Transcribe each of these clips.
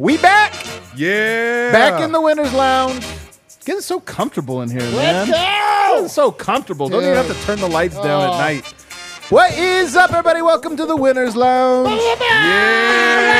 We back, Yeah. back in the winners' lounge. It's getting so comfortable in here, man. go! It's so comfortable. Don't even have to turn the lights down at Oh. night. What is up, everybody? Welcome to the winners' lounge. Yeah.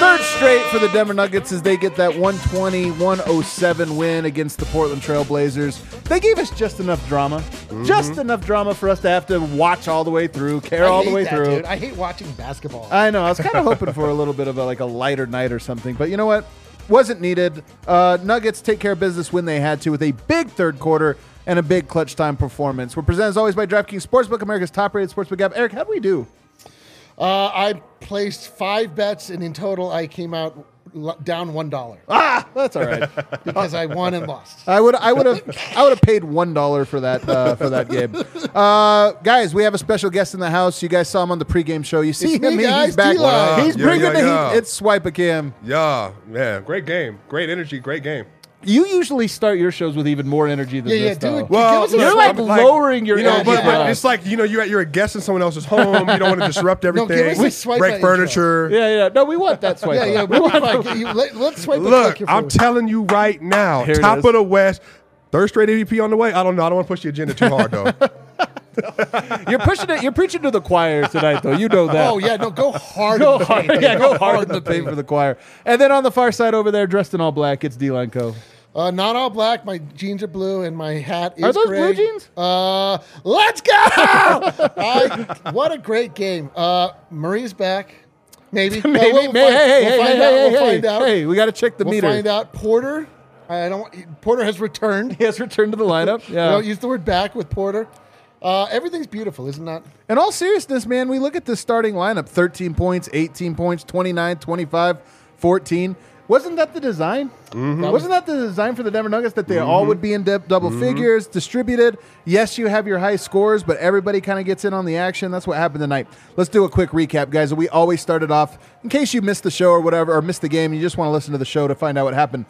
Third straight for the Denver Nuggets as they get that 120-107 win against the Portland Trail Blazers. They gave us just enough drama, just enough drama for us to have to watch all the way through, care I all the way that, through. Dude. I hate watching basketball. I know. I was kind of hoping for a little bit of a, like a lighter night or something, but you know what? Wasn't needed. Uh, Nuggets take care of business when they had to with a big third quarter and a big clutch time performance. We're presented as always by DraftKings Sportsbook, America's top-rated sportsbook app. Eric, how do we do? Uh, I placed five bets, and in total, I came out down one dollar Ah, that's all right. because I won and lost. I would, I would have, I would have paid one dollar for that, uh, for that game. Uh, guys, we have a special guest in the house. You guys saw him on the pregame show. You see It's him, me, he- he's back. D-Line. He's Yeah, bringing yeah, the yeah. heat. It's SwipaCam. Yeah, man, great game, great energy, great game. You usually start your shows with even more energy than Yeah, yeah, this. dude. though. Give You're like like- lowering your You know, energy. but, but it's like you know, you're at, you're a guest in someone else's home. You don't want to disrupt give everything. us a swipe break at intro. furniture. Yeah, yeah. No, we want that swipe. Yeah, yeah. We want fine. You- let, us swipe. a Look, click here I'm telling you right now, Here top of the West, third straight MVP on the way. I don't know. I don't want to push the agenda too hard though. You're pushing it. You're preaching to the choir tonight, though. You know that. Oh yeah, no, go hard. Go hard, yeah, go hard in the paint for the choir. And then on the far side over there, dressed in all black, it's D-Line Co. Uh, not all black. My jeans are blue, and my hat is Are those gray. blue jeans? Uh, let's go! I, what a great game. Uh, Murray's back. Maybe. Uh, Maybe, we'll, may- find, hey, hey, we'll hey, find hey, out. hey, we'll hey, find out. hey, we got to check the we'll meter. find out. Porter. I don't. Porter has returned. He has returned to the lineup. Yeah. don't use the word back with Porter. Uh, everything's beautiful, isn't that? In all seriousness, man, we look at this starting lineup 13 points, 18 points, 29, 25, 14. Wasn't that the design? Wasn't that the design for the Denver Nuggets that they all would be in dip- double figures, distributed? Yes, you have your high scores, but everybody kind of gets in on the action. That's what happened tonight. Let's do a quick recap, guys. We always started off, in case you missed the show or whatever, or missed the game, you just want to listen to the show to find out what happened.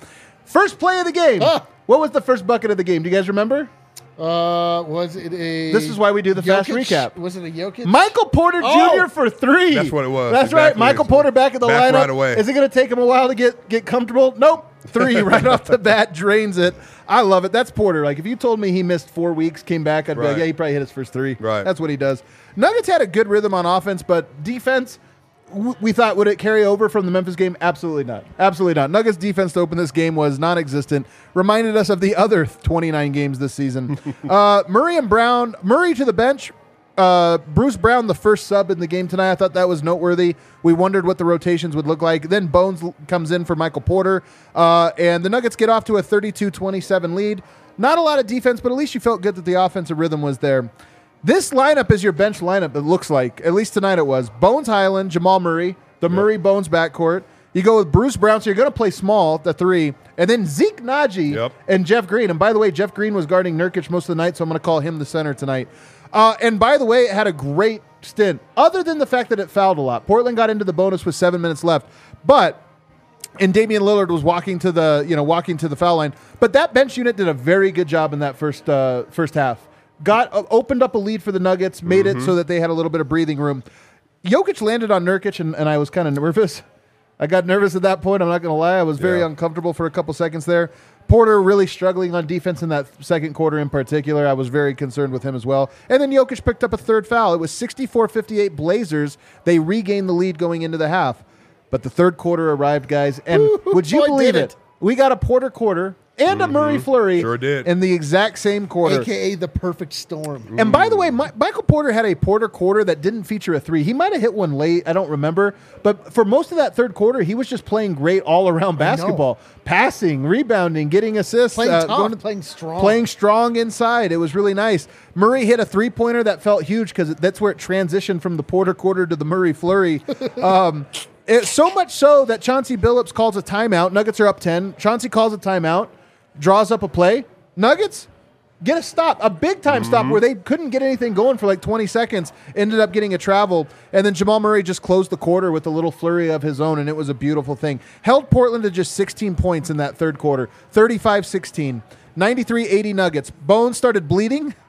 First play of the game. Ah. What was the first bucket of the game? Do you guys remember? Uh, was it a? This is why we do the fast Jokic? recap. Was it a Jokic? Michael Porter Oh! Jr. for three. That's what it was. That's right. Exactly. Michael Porter back in the Back lineup. right away. Is it going to take him a while to get get comfortable? Nope. Three right off the bat drains it. I love it. That's Porter. Like if you told me he missed four weeks, came back, I'd be like, Right. yeah, he probably hit his first three. Right. That's what he does. Nuggets had a good rhythm on offense, but defense. We thought would it carry over from the Memphis game? Absolutely not. Absolutely not. Nuggets defense to open this game was non-existent. Reminded us of the other 29 games this season. uh, Murray and Brown. Murray to the bench. Uh, Bruce Brown, the first sub in the game tonight. I thought that was noteworthy. We wondered what the rotations would look like. Then Bones comes in for Michael Porter, uh, and the Nuggets get off to a 32-27 lead. Not a lot of defense, but at least you felt good that the offensive rhythm was there. This lineup is your bench lineup. It looks like at least tonight it was Bones Highland, Jamal Murray, the Murray Bones backcourt. You go with Bruce Brown, so you're going to play small at the three, and then Zeke Nnaji Yep. and Jeff Green. And by the way, Jeff Green was guarding Nurkic most of the night, so I'm going to call him the center tonight. Uh, and by the way, it had a great stint, other than the fact that it fouled a lot. Portland got into the bonus with seven minutes left, but and Damian Lillard was walking to the you know walking to the foul line. But that bench unit did a very good job in that first uh, first half. Got uh, opened up a lead for the Nuggets, made it so that they had a little bit of breathing room. Jokic landed on Nurkic, and, and I was kind of nervous. I got nervous at that point. I'm not going to lie. I was very Yeah. uncomfortable for a couple seconds there. Porter really struggling on defense in that second quarter in particular. I was very concerned with him as well. And then Jokic picked up a third foul. It was 64 58 Blazers. They regained the lead going into the half. But the third quarter arrived, guys. And Woo, would you believe it? it. We got a Porter quarter and a Murray flurry Mm-hmm. Sure did. in the exact same quarter. AKA the perfect storm. And by the way, Mi- Michael Porter had a Porter quarter that didn't feature a three. He might have hit one late. I don't remember. But for most of that third quarter, he was just playing great all around basketball, passing, rebounding, getting assists, Playing uh, tough, going to- playing strong. playing strong inside. It was really nice. Murray hit a three pointer that felt huge because that's where it transitioned from the Porter quarter to the Murray flurry. um, it, so much so that Chauncey Billups calls a timeout. Nuggets are up 10. Chauncey calls a timeout, draws up a play. Nuggets get a stop, a big time stop mm-hmm. where they couldn't get anything going for like 20 seconds, ended up getting a travel. And then Jamal Murray just closed the quarter with a little flurry of his own, and it was a beautiful thing. Held Portland to just 16 points in that third quarter, 35 16, 93 80 Nuggets. Bones started bleeding.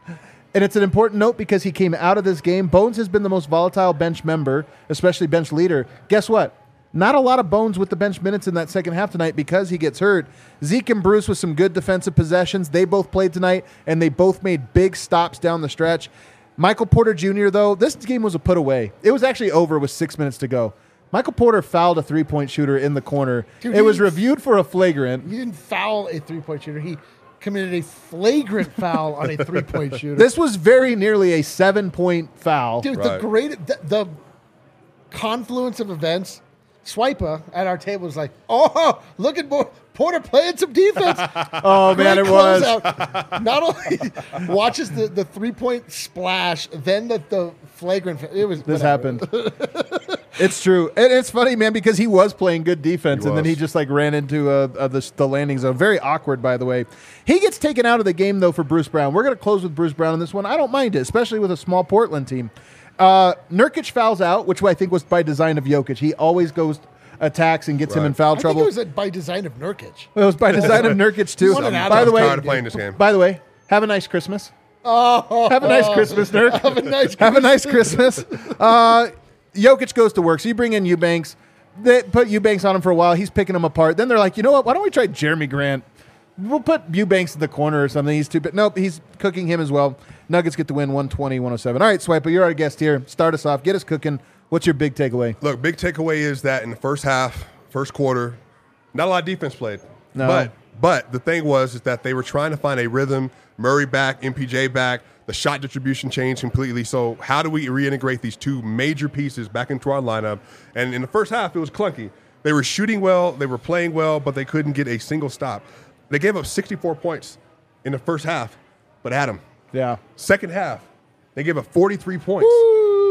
And it's an important note because he came out of this game. Bones has been the most volatile bench member, especially bench leader. Guess what? Not a lot of bones with the bench minutes in that second half tonight because he gets hurt. Zeke and Bruce with some good defensive possessions. They both played tonight, and they both made big stops down the stretch. Michael Porter Jr., though, this game was a put away. It was actually over with six minutes to go. Michael Porter fouled a three point shooter in the corner. Dude, it was reviewed for a flagrant. He didn't foul a three point shooter. He committed a flagrant foul on a three point shooter. This was very nearly a seven point foul. Dude, the great the, the confluence of events. Swipa at our table was like, "Oh, look at Bo- Porter playing some defense." oh, man, it was. closeout. Not only watches the, the three point splash, then the, the flagrant. It was This whatever. happened. it's true. And it's funny, man, because he was playing good defense, and then he just like ran into uh, uh, the, the landing zone. Very awkward, by the way. He gets taken out of the game though for Bruce Brown. We're going to close with Bruce Brown on this one. I don't mind it, especially with a small Portland team. Uh, Nurkic fouls out, which I think was by design of Jokic. He always goes attacks and gets him in foul I trouble. think it was uh, by design of Nurkic. It was by design of Nurkic too. By the it. way, Tired of playing this game. By the way, have a nice Christmas. Oh, Have a nice Christmas, Nurk. Have a nice Have a nice Christmas. Uh, Jokic goes to work, so you bring in Eubanks. They put Eubanks on him for a while. He's picking him apart. Then they're like, you know what? Why don't we try Jerami Grant? We'll put Eubanks in the corner or something. He's too big. Nope, he's cooking him as well. Nuggets get the win 120 107. All right, Swipa, you're our guest here. Start us off. Get us cooking. What's your big takeaway? Look, big takeaway is that in the first half, first quarter, not a lot of defense played. No. But but the thing was is that they were trying to find a rhythm. Murray back, MPJ back. The shot distribution changed completely. So how do we reintegrate these two major pieces back into our lineup? And in the first half, it was clunky. They were shooting well, they were playing well, but they couldn't get a single stop. They gave up 64 points in the first half. But Adam, Yeah. Second half, they gave up 43 points.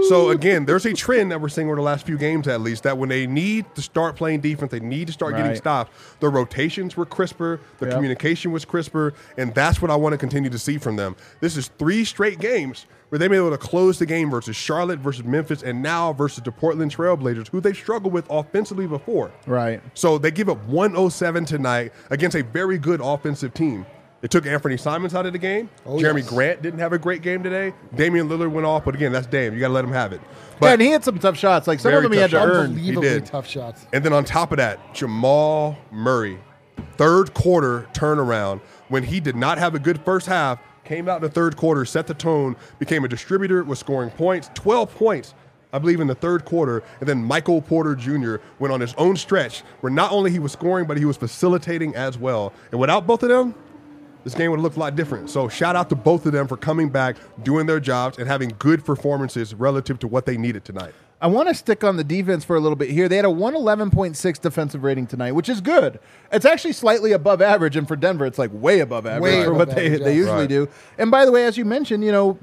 So again, there's a trend that we're seeing over the last few games, at least, that when they need to start playing defense, they need to start getting Right. stops. The rotations were crisper, the Yep. communication was crisper, and that's what I want to continue to see from them. This is three straight games where they've been able to close the game versus Charlotte, versus Memphis, and now versus the Portland Trailblazers, who they've struggled with offensively before. Right. So they give up 107 tonight against a very good offensive team. They took Anfernee Simons out of the game. Oh, Jerami yes. Grant didn't have a great game today. Damian Lillard went off, but again, that's Dame. You got to let him have it. yeah, and he had some tough shots. Like some of them he had to earn. Unbelievably did. tough shots. and then on top of that, Jamal Murray, third quarter turnaround when he did not have a good first half, came out in the third quarter, set the tone, became a distributor, was scoring points, 12 points. I believe in the third quarter, and then Michael Porter Jr. went on his own stretch where not only he was scoring, but he was facilitating as well. And without both of them, this game would have looked a lot different. So shout out to both of them for coming back, doing their jobs, and having good performances relative to what they needed tonight. I want to stick on the defense for a little bit here. They had a 111.6 defensive rating tonight, which is good. It's actually slightly above average, and for Denver, it's like way above average Way for above what they, average, they yeah. usually Right. do. And by the way, as you mentioned, you know,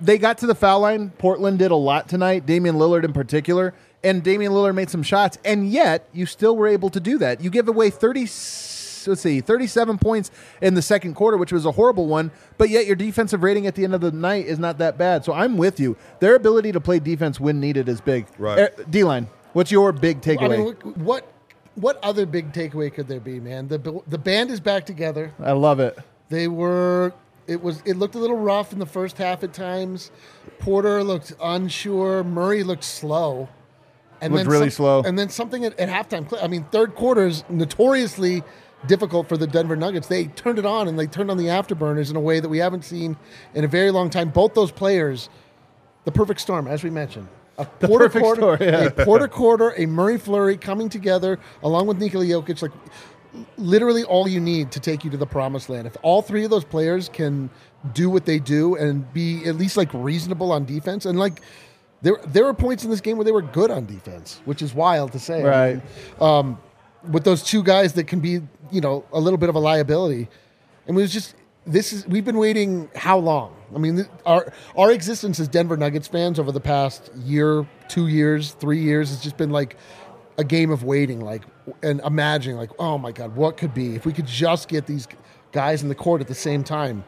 they got to the foul line. Portland did a lot tonight, Damian Lillard in particular. And Damian Lillard made some shots, and yet you still were able to do that. You give away 30, let's see, 37 points in the second quarter, which was a horrible one, but yet your defensive rating at the end of the night is not that bad. So I'm with you. Their ability to play defense when needed is big. Right. Er, D line, what's your big takeaway? I mean, what- what what other big takeaway could there be, man? The the band is back together. I love it. They were. It was. It looked a little rough in the first half at times. Porter looked unsure. Murray looked slow. And Looked really slow. And then something at, at halftime. I mean, third quarters notoriously difficult for the Denver Nuggets. They turned it on and they turned on the afterburners in a way that we haven't seen in a very long time. Both those players, the perfect storm, as we mentioned. A quarter, storm, yeah. a Porter quarter, a Murray Flurry coming together along with Nikola Jokic, like literally all you need to take you to the promised land. If all three of those players can do what they do and be at least like reasonable on defense, and like there there were points in this game where they were good on defense, which is wild to say. I Right. mean, um, with those two guys that can be, you know, a little bit of a liability. And it was just this is we've been waiting how long? I mean, our our existence as Denver Nuggets fans over the past year, two years, three years has just been like a game of waiting, like and imagining, like, oh my god, what could be if we could just get these guys in the court at the same time.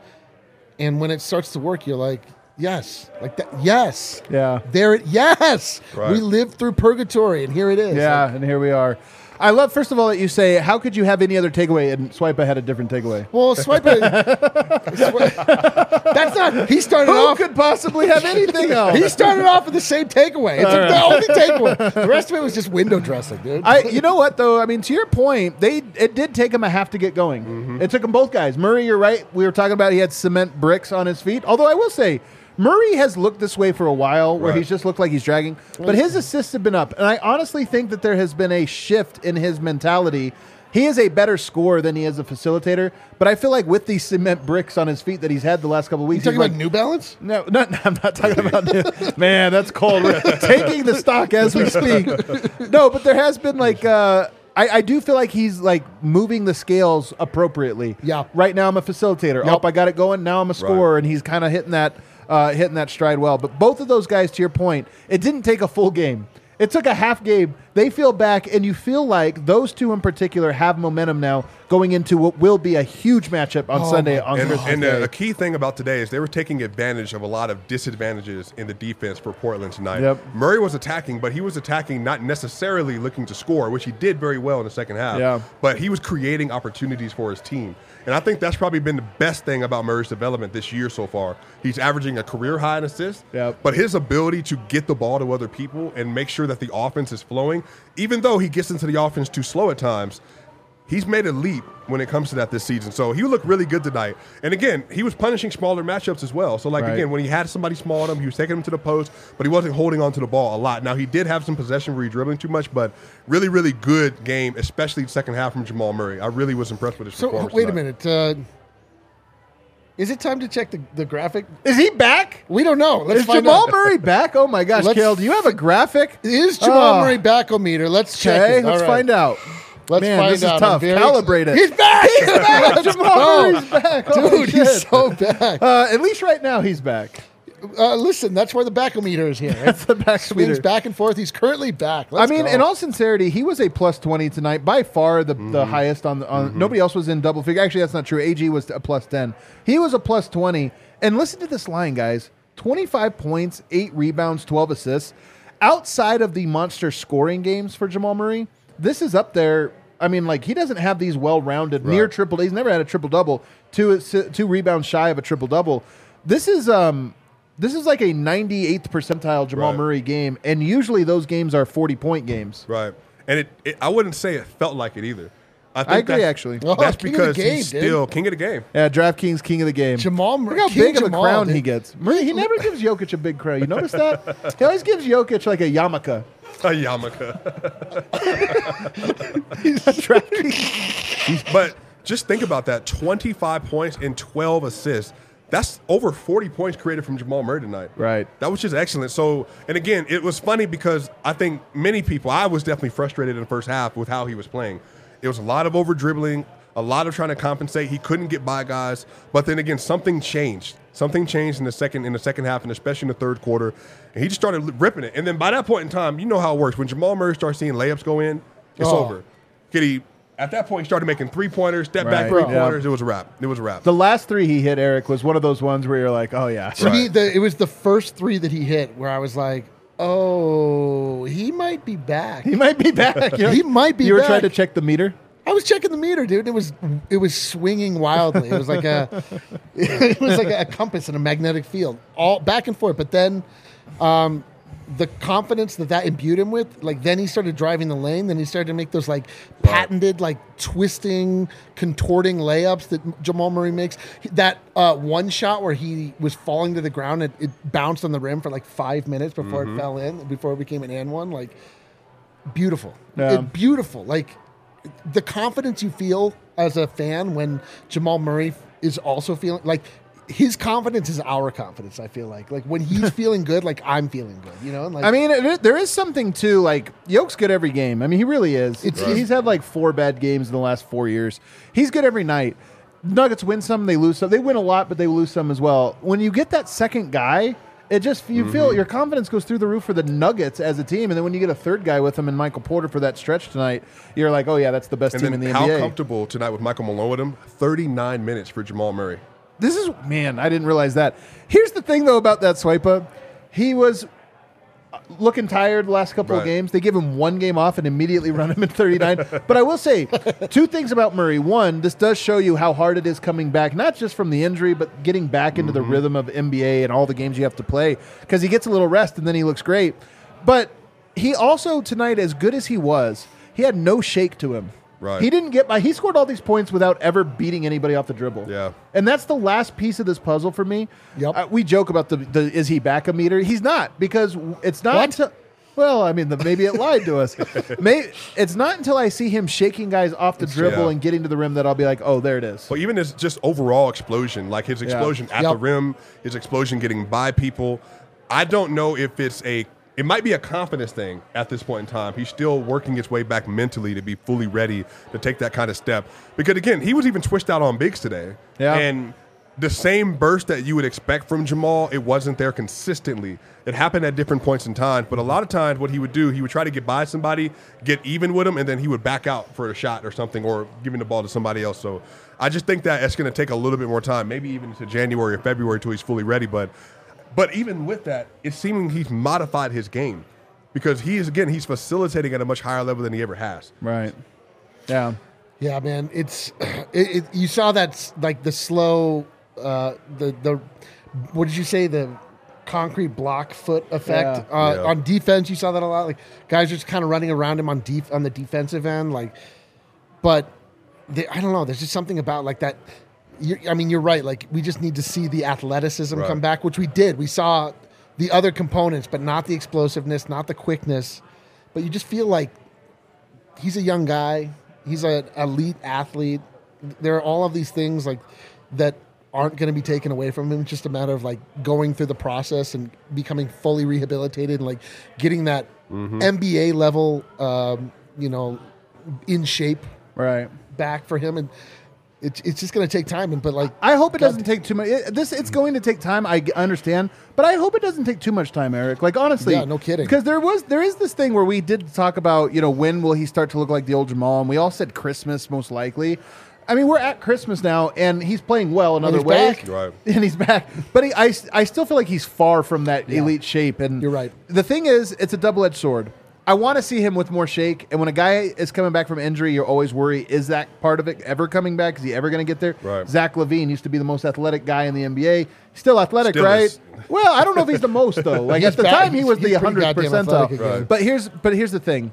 And when it starts to work, you're like, yes, like that, yes, Yeah. there it, yes, Right. we lived through purgatory, and here it is. Yeah, Like, and here we are. I love first of all that you say, "How could you have any other takeaway?" And Swipa had a different takeaway. Well, swipe it. That's not. He started Who off. could possibly have anything else? He started off with the same takeaway. It's like the only takeaway. The rest of it was just window dressing, dude. I, you know what though? I mean, to your point, they it did take him a half to get going. Mm-hmm. It took them both guys. Murray, you're right. We were talking about he had cement bricks on his feet. Although I will say, Murray has looked this way for a while, where Right. he's just looked like he's dragging. But his assists have been up, and I honestly think that there has been a shift in his mentality. He is a better scorer than he is a facilitator, but I feel like with these cement bricks on his feet that he's had the last couple of you weeks, talking he's about New Balance? no, no, no, I'm not talking about. That. Man, that's cold. We're taking the stock as we speak. No, but there has been like. Uh, I, I do feel like he's like moving the scales appropriately. Yeah. Right now I'm a facilitator. Yep. Oh, I got it going. Now I'm a scorer, and he's kind of hitting that uh, hitting that stride well. But both of those guys, to your point, it didn't take a full game. It took a half game. They feel back, and you feel like those two in particular have momentum now going into what will be a huge matchup on Oh Sunday on And, Christmas and uh, Day. a key thing about today is they were taking advantage of a lot of disadvantages in the defense for Portland tonight. Yep. Murray was attacking, but he was attacking not necessarily looking to score, which he did very well in the second half. Yeah. But he was creating opportunities for his team. And I think that's probably been the best thing about Murray's development this year so far. He's averaging a career high in assists, Yep. but his ability to get the ball to other people and make sure that the offense is flowing, even though he gets into the offense too slow at times, he's made a leap when it comes to that this season. So he looked really good tonight. And again, he was punishing smaller matchups as well. So like Right. again, when he had somebody small on him, he was taking him to the post, but he wasn't holding on to the ball a lot. Now he did have some possession where he dribbling too much, but really, really good game, especially the second half from Jamal Murray. I really was impressed with his So performance. wait a minute. Uh, is it time to check the, the graphic? Is he back? We don't know. Let's Is find Jamal out. Murray back? Oh my gosh, Let's- Kale, do you have a graphic? Is Jamal Oh. Murray backometer? Let's check Okay, it. let's right. find out. Let's Man, find this out. is I'm tough. very Calibrate it. He's back. He's back. Jamal. Murray's back. Holy Dude, he's so back. Uh, at least right now he's back. Uh, listen, that's where the backometer is here. That's the back Swings back and forth. He's currently back. I Let's mean, go. in all sincerity, he was a plus twenty tonight, by far the, Mm-hmm. the highest on the. On, Nobody else was in double figure. Actually, that's not true. Ag was a plus ten. He was a plus twenty. And listen to this line, guys: twenty-five points, eight rebounds, twelve assists. Outside of the monster scoring games for Jamal Murray, this is up there. I mean, like he doesn't have these well-rounded near Right. triple. He's never had a triple double. Two two rebounds shy of a triple double. This is um. This is like a 98th percentile Jamal Right. Murray game, and usually those games are 40 point games. Right. And it, it, I wouldn't say it felt like it either. I, think I agree, that's- actually. Oh, That's king because game, he's dude. still king of the game. Yeah, DraftKings king of the game. Jamal Murray. Look how King big of a crown dude. he gets. Murray, he never gives Jokic a big crown. You notice that? He always gives Jokic like a yarmulke. A yarmulke. DraftKings. But just think about that 25 points and 12 assists. That's over 40 points created from Jamal Murray tonight. Right. That was just excellent. So, and again, it was funny because I think many people, I was definitely frustrated in the first half with how he was playing. It was a lot of over dribbling, a lot of trying to compensate. He couldn't get by guys. But then again, something changed. Something changed in the second in the second half, and especially in the third quarter. And he just started ripping it. And then by that point in time, you know how it works. When Jamal Murray starts seeing layups go in, it's Oh. over. He at that point he started making three pointers, step Right. back three Yeah. pointers. It was a wrap. It was a wrap. The last three he hit, Eric, was one of those ones where you're like, oh, yeah. To me, the, it was the first three that he hit where I was like, "Oh, he might be back." He might be back. You're- He might be You were back. trying to check the meter? I was checking the meter, dude. It was it was swinging wildly. It was like a it was like a compass in a magnetic field, all back and forth. But then, um, the confidence that that imbued him with, like then he started driving the lane. Then he started to make those like patented, like twisting, contorting layups that Jamal Murray makes. That uh, one shot where he was falling to the ground, it, it bounced on the rim for like five minutes before it fell in, before it became an and one. Like beautiful, Yeah. It- beautiful. Like the confidence you feel as a fan when Jamal Murray is also feeling like his confidence is our confidence. I feel like like when he's feeling good, like I'm feeling good. You know, and like I mean, it, there is something too. Like Yoke's good every game. I mean, he really is. It's- he's had like four bad games in the last four years. He's good every night. Nuggets win some, they lose some. They win a lot, but they lose some as well. When you get that second guy, it just you Mm-hmm. feel your confidence goes through the roof for the Nuggets as a team. And then when you get a third guy with them and Michael Porter for that stretch tonight, you're like, oh yeah, that's the best and team then in the how NBA. comfortable tonight with Michael Malone with him? 39 minutes for Jamal Murray. This is man, I didn't realize that. Here's the thing though about that Swipa. He was looking tired the last couple of games. They give him one game off and immediately run him at 39. but I will say two things about Murray. One, this does show you how hard it is coming back, not just from the injury, but getting back into Mm-hmm. the rhythm of NBA and all the games you have to play because he gets a little rest and then he looks great. But he also tonight, as good as he was, he had no shake to him. Right. He didn't get by. He scored all these points without ever beating anybody off the dribble. Yeah. And that's the last piece of this puzzle for me. Yep. Uh, we joke about the, the is he back a meter? He's not because it's not What? until well, I mean, the, maybe it lied to us. May, it's not until I see him shaking guys off the dribble yeah. and getting to the rim that I'll be like, oh, there it is. But even his just overall explosion, like his explosion at the rim, his explosion getting by people, I don't know if it's a. It might be a confidence thing at this point in time. He's still working his way back mentally to be fully ready to take that kind of step. Because again, he was even switched out on bigs today. Yeah. And the same burst that you would expect from Jamal, it wasn't there consistently. It happened at different points in time, but a lot of times what he would do, he would try to get by somebody, get even with him, and then he would back out for a shot or something, or giving the ball to somebody else. So I just think that it's going to take a little bit more time, maybe even to January or February until he's fully ready. But but even with that, it's seeming he's modified his game because he is again he's facilitating at a much higher level than he ever has. right. Yeah. Yeah, man, it's it, it, you saw that like the slow, uh, the the what did you say the concrete block foot effect Yeah. Uh, Yeah. on defense? You saw that a lot. Like guys are just kind of running around him on def- on the defensive end, like. But they, I don't know. There's just something about like that. You I mean, you're right. Like we just need to see the athleticism Right. come back, which we did. We saw the other components, but not the explosiveness, not the quickness. But you just feel like he's a young guy. He's an elite athlete. There are all of these things like that aren't going to be taken away from him. It's just a matter of like going through the process and becoming fully rehabilitated and like getting that NBA level, um, you know, in shape Right. back for him. And it's it's just going to take time. And but like I hope it God- doesn't take too much. It, this it's going to take time. I g- understand, but I hope it doesn't take too much time, Eric. Like honestly, Yeah, no kidding. Because there was there is this thing where we did talk about you know when will he start to look like the old Jamal, and we all said Christmas most likely. I mean, we're at Christmas now, and he's playing well in other he's ways, back. Right. And he's back, but he, I, s- I still feel like he's far from that elite shape. And You're right. The thing is, it's a double edged sword. I want to see him with more shake, and when a guy is coming back from injury, you're always worried: is that part of it ever coming back? Is he ever going to get there? Right. Zach LaVine used to be the most athletic guy in the NBA. Still athletic, Still right? is. Well, I don't know if he's the most though. Like at the bad. time, he was the he's pretty 100 goddamn percentile. again. But here's but here's the thing.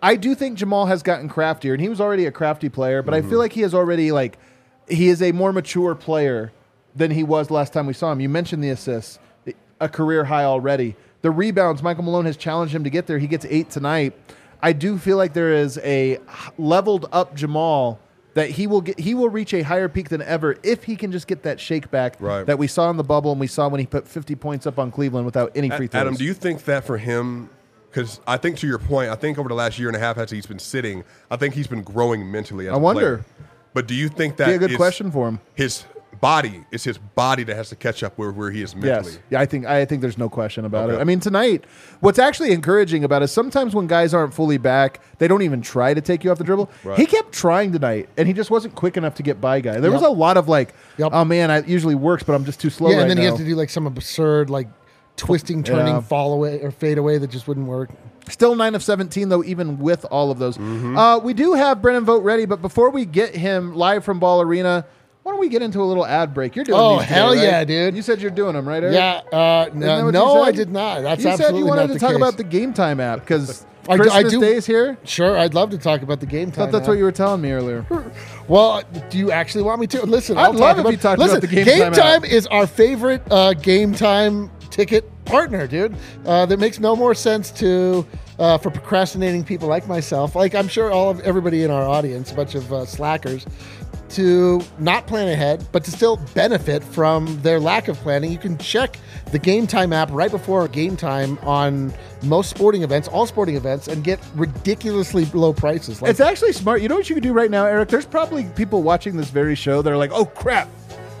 I do think Jamal has gotten craftier, and he was already a crafty player. But I feel mm-hmm. like he is already like he is a more mature player than he was last time we saw him. You mentioned the assists, a career high already. The rebounds, Michael Malone has challenged him to get there. He gets eight tonight. I do feel like there is a leveled up Jamal that he will get. He will reach a higher peak than ever if he can just get that shake back Right. that we saw in the bubble and we saw when he put 50 points up on Cleveland without any free throws. Adam, do you think that for him? Because I think to your point, I think over the last year and a half as he's been sitting, I think he's been growing mentally. As I wonder. player. But do you think that Be a good question for him. His body is his body that has to catch up where, where he is mentally. Yes, yeah, I think I think there's no question about Okay. it. I mean, tonight, what's actually encouraging about it is sometimes when guys aren't fully back, they don't even try to take you off the dribble. Right. He kept trying tonight, and he just wasn't quick enough to get by guy. There was a lot of like, Yep. oh man, I usually works, but I'm just too slow yeah, right and then now. he has to do like some absurd like twisting, turning, Yeah. fall away or fade away that just wouldn't work. Still nine of seventeen though, even with all of those. Mm-hmm. Uh, we do have Brendan Vogt ready, but before we get him live from Ball Arena. Why don't we get into a little ad break? You're doing Oh, these today, hell right? yeah, dude. You said you're doing them, right? Eric? Yeah, uh, no, no I did not. That's absolutely. you said absolutely you wanted to talk case. about the Game Time app because I do- Christmas I do- Day is here. Sure, I'd love to talk about the game I time. thought that's now. what you were telling me earlier. Well, do you actually want me to? Listen, I'd I'll love talk if about, you talked listen, about the Game Game Time Time is our favorite uh, Game Time ticket partner, dude. Uh, that makes no more sense to uh, for procrastinating people like myself. Like I'm sure all of everybody in our audience, a bunch of uh, slackers, to not plan ahead, but to still benefit from their lack of planning. You can check the Game Time app right before Game Time on most sporting events, all sporting events, and get ridiculously low prices. Like It's actually smart. You know what you could do right now, Eric? There's probably people watching this very show that are like, "Oh crap,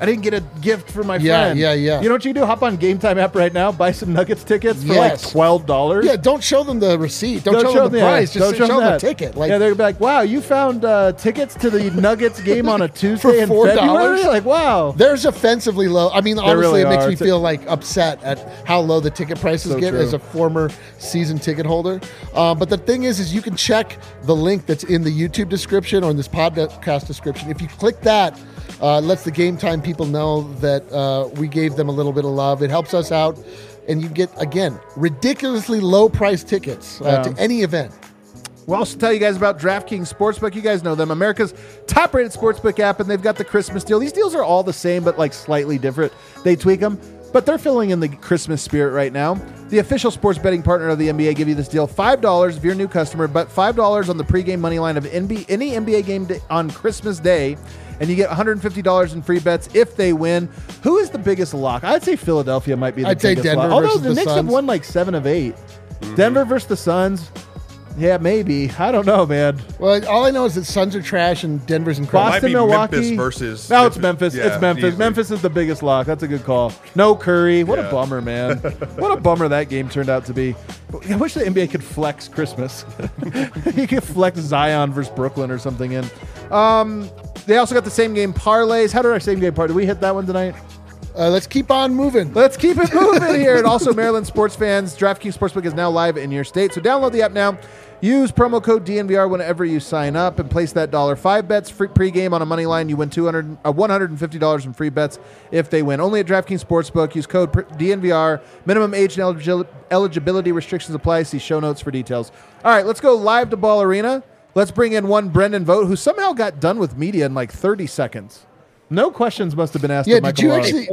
I didn't get a gift for my Yeah, friend. yeah, yeah. yeah. You know what you do? Hop on Game Time app right now, buy some Nuggets tickets for Yes. like twelve dollars. Yeah, don't show them the receipt. Don't, show, them the price. Just don't show, them the ticket. Like, yeah, they're gonna be like, "Wow, you found uh, tickets to the Nuggets game on a Tuesday For $4? February." Like, wow. There's offensively low. I mean, honestly, really it makes are. me It's feel like upset at how low the ticket prices So get true. as a former season ticket holder. Uh, but the thing is, is you can check the link that's in the YouTube description or in this podcast description. If you click that, uh, lets the game time people know that uh, we gave them a little bit of love. It helps us out, and you get again ridiculously low price tickets uh, Yeah. to any event. We'll also tell you guys about DraftKings Sportsbook. You guys know them, America's top rated sportsbook app, and they've got the Christmas deal. These deals are all the same, but like slightly different. They tweak them, but they're filling in the Christmas spirit right now. The official sports betting partner of the NBA give you this deal $5 if you're a new customer, but $5 on the pregame money line of NB, any NBA game on Christmas Day. And you get $150 in free bets if they win. Who is the biggest lock? I'd say Philadelphia might be the I'd say biggest Denver lock. Although versus the the Knicks have won like seven of 8 Denver versus the Suns. Yeah, maybe. I don't know, man. Well, all I know is that Suns are trash and Denver's incredible. Might Boston, be Milwaukee Memphis versus- No, it's Memphis. Memphis. it's Memphis. easily. Memphis is the biggest lock. That's a good call. No Curry. What a bummer, man. what a bummer that game turned out to be. I wish the NBA could flex Christmas. you could flex Zion versus Brooklyn or something in. Um, they also got the same game parlays. How did our same game parlay? Did we hit that one tonight? Uh, let's keep on moving. Let's keep it moving here. And also, Maryland sports fans, DraftKings Sportsbook is now live in your state. So download the app now. Use promo code DNVR whenever you sign up and place that dollar five bets free pregame on a money line. You win 200, uh, $150 in free bets if they win. Only at DraftKings Sportsbook. Use code DNVR. Minimum age and eligibility restrictions apply. See show notes for details. All right, let's go live to Ball Arena. Let's bring in one Brendan Vogt who somehow got done with media in like 30 seconds. No questions must have been asked. Yeah, of did you Malone. actually?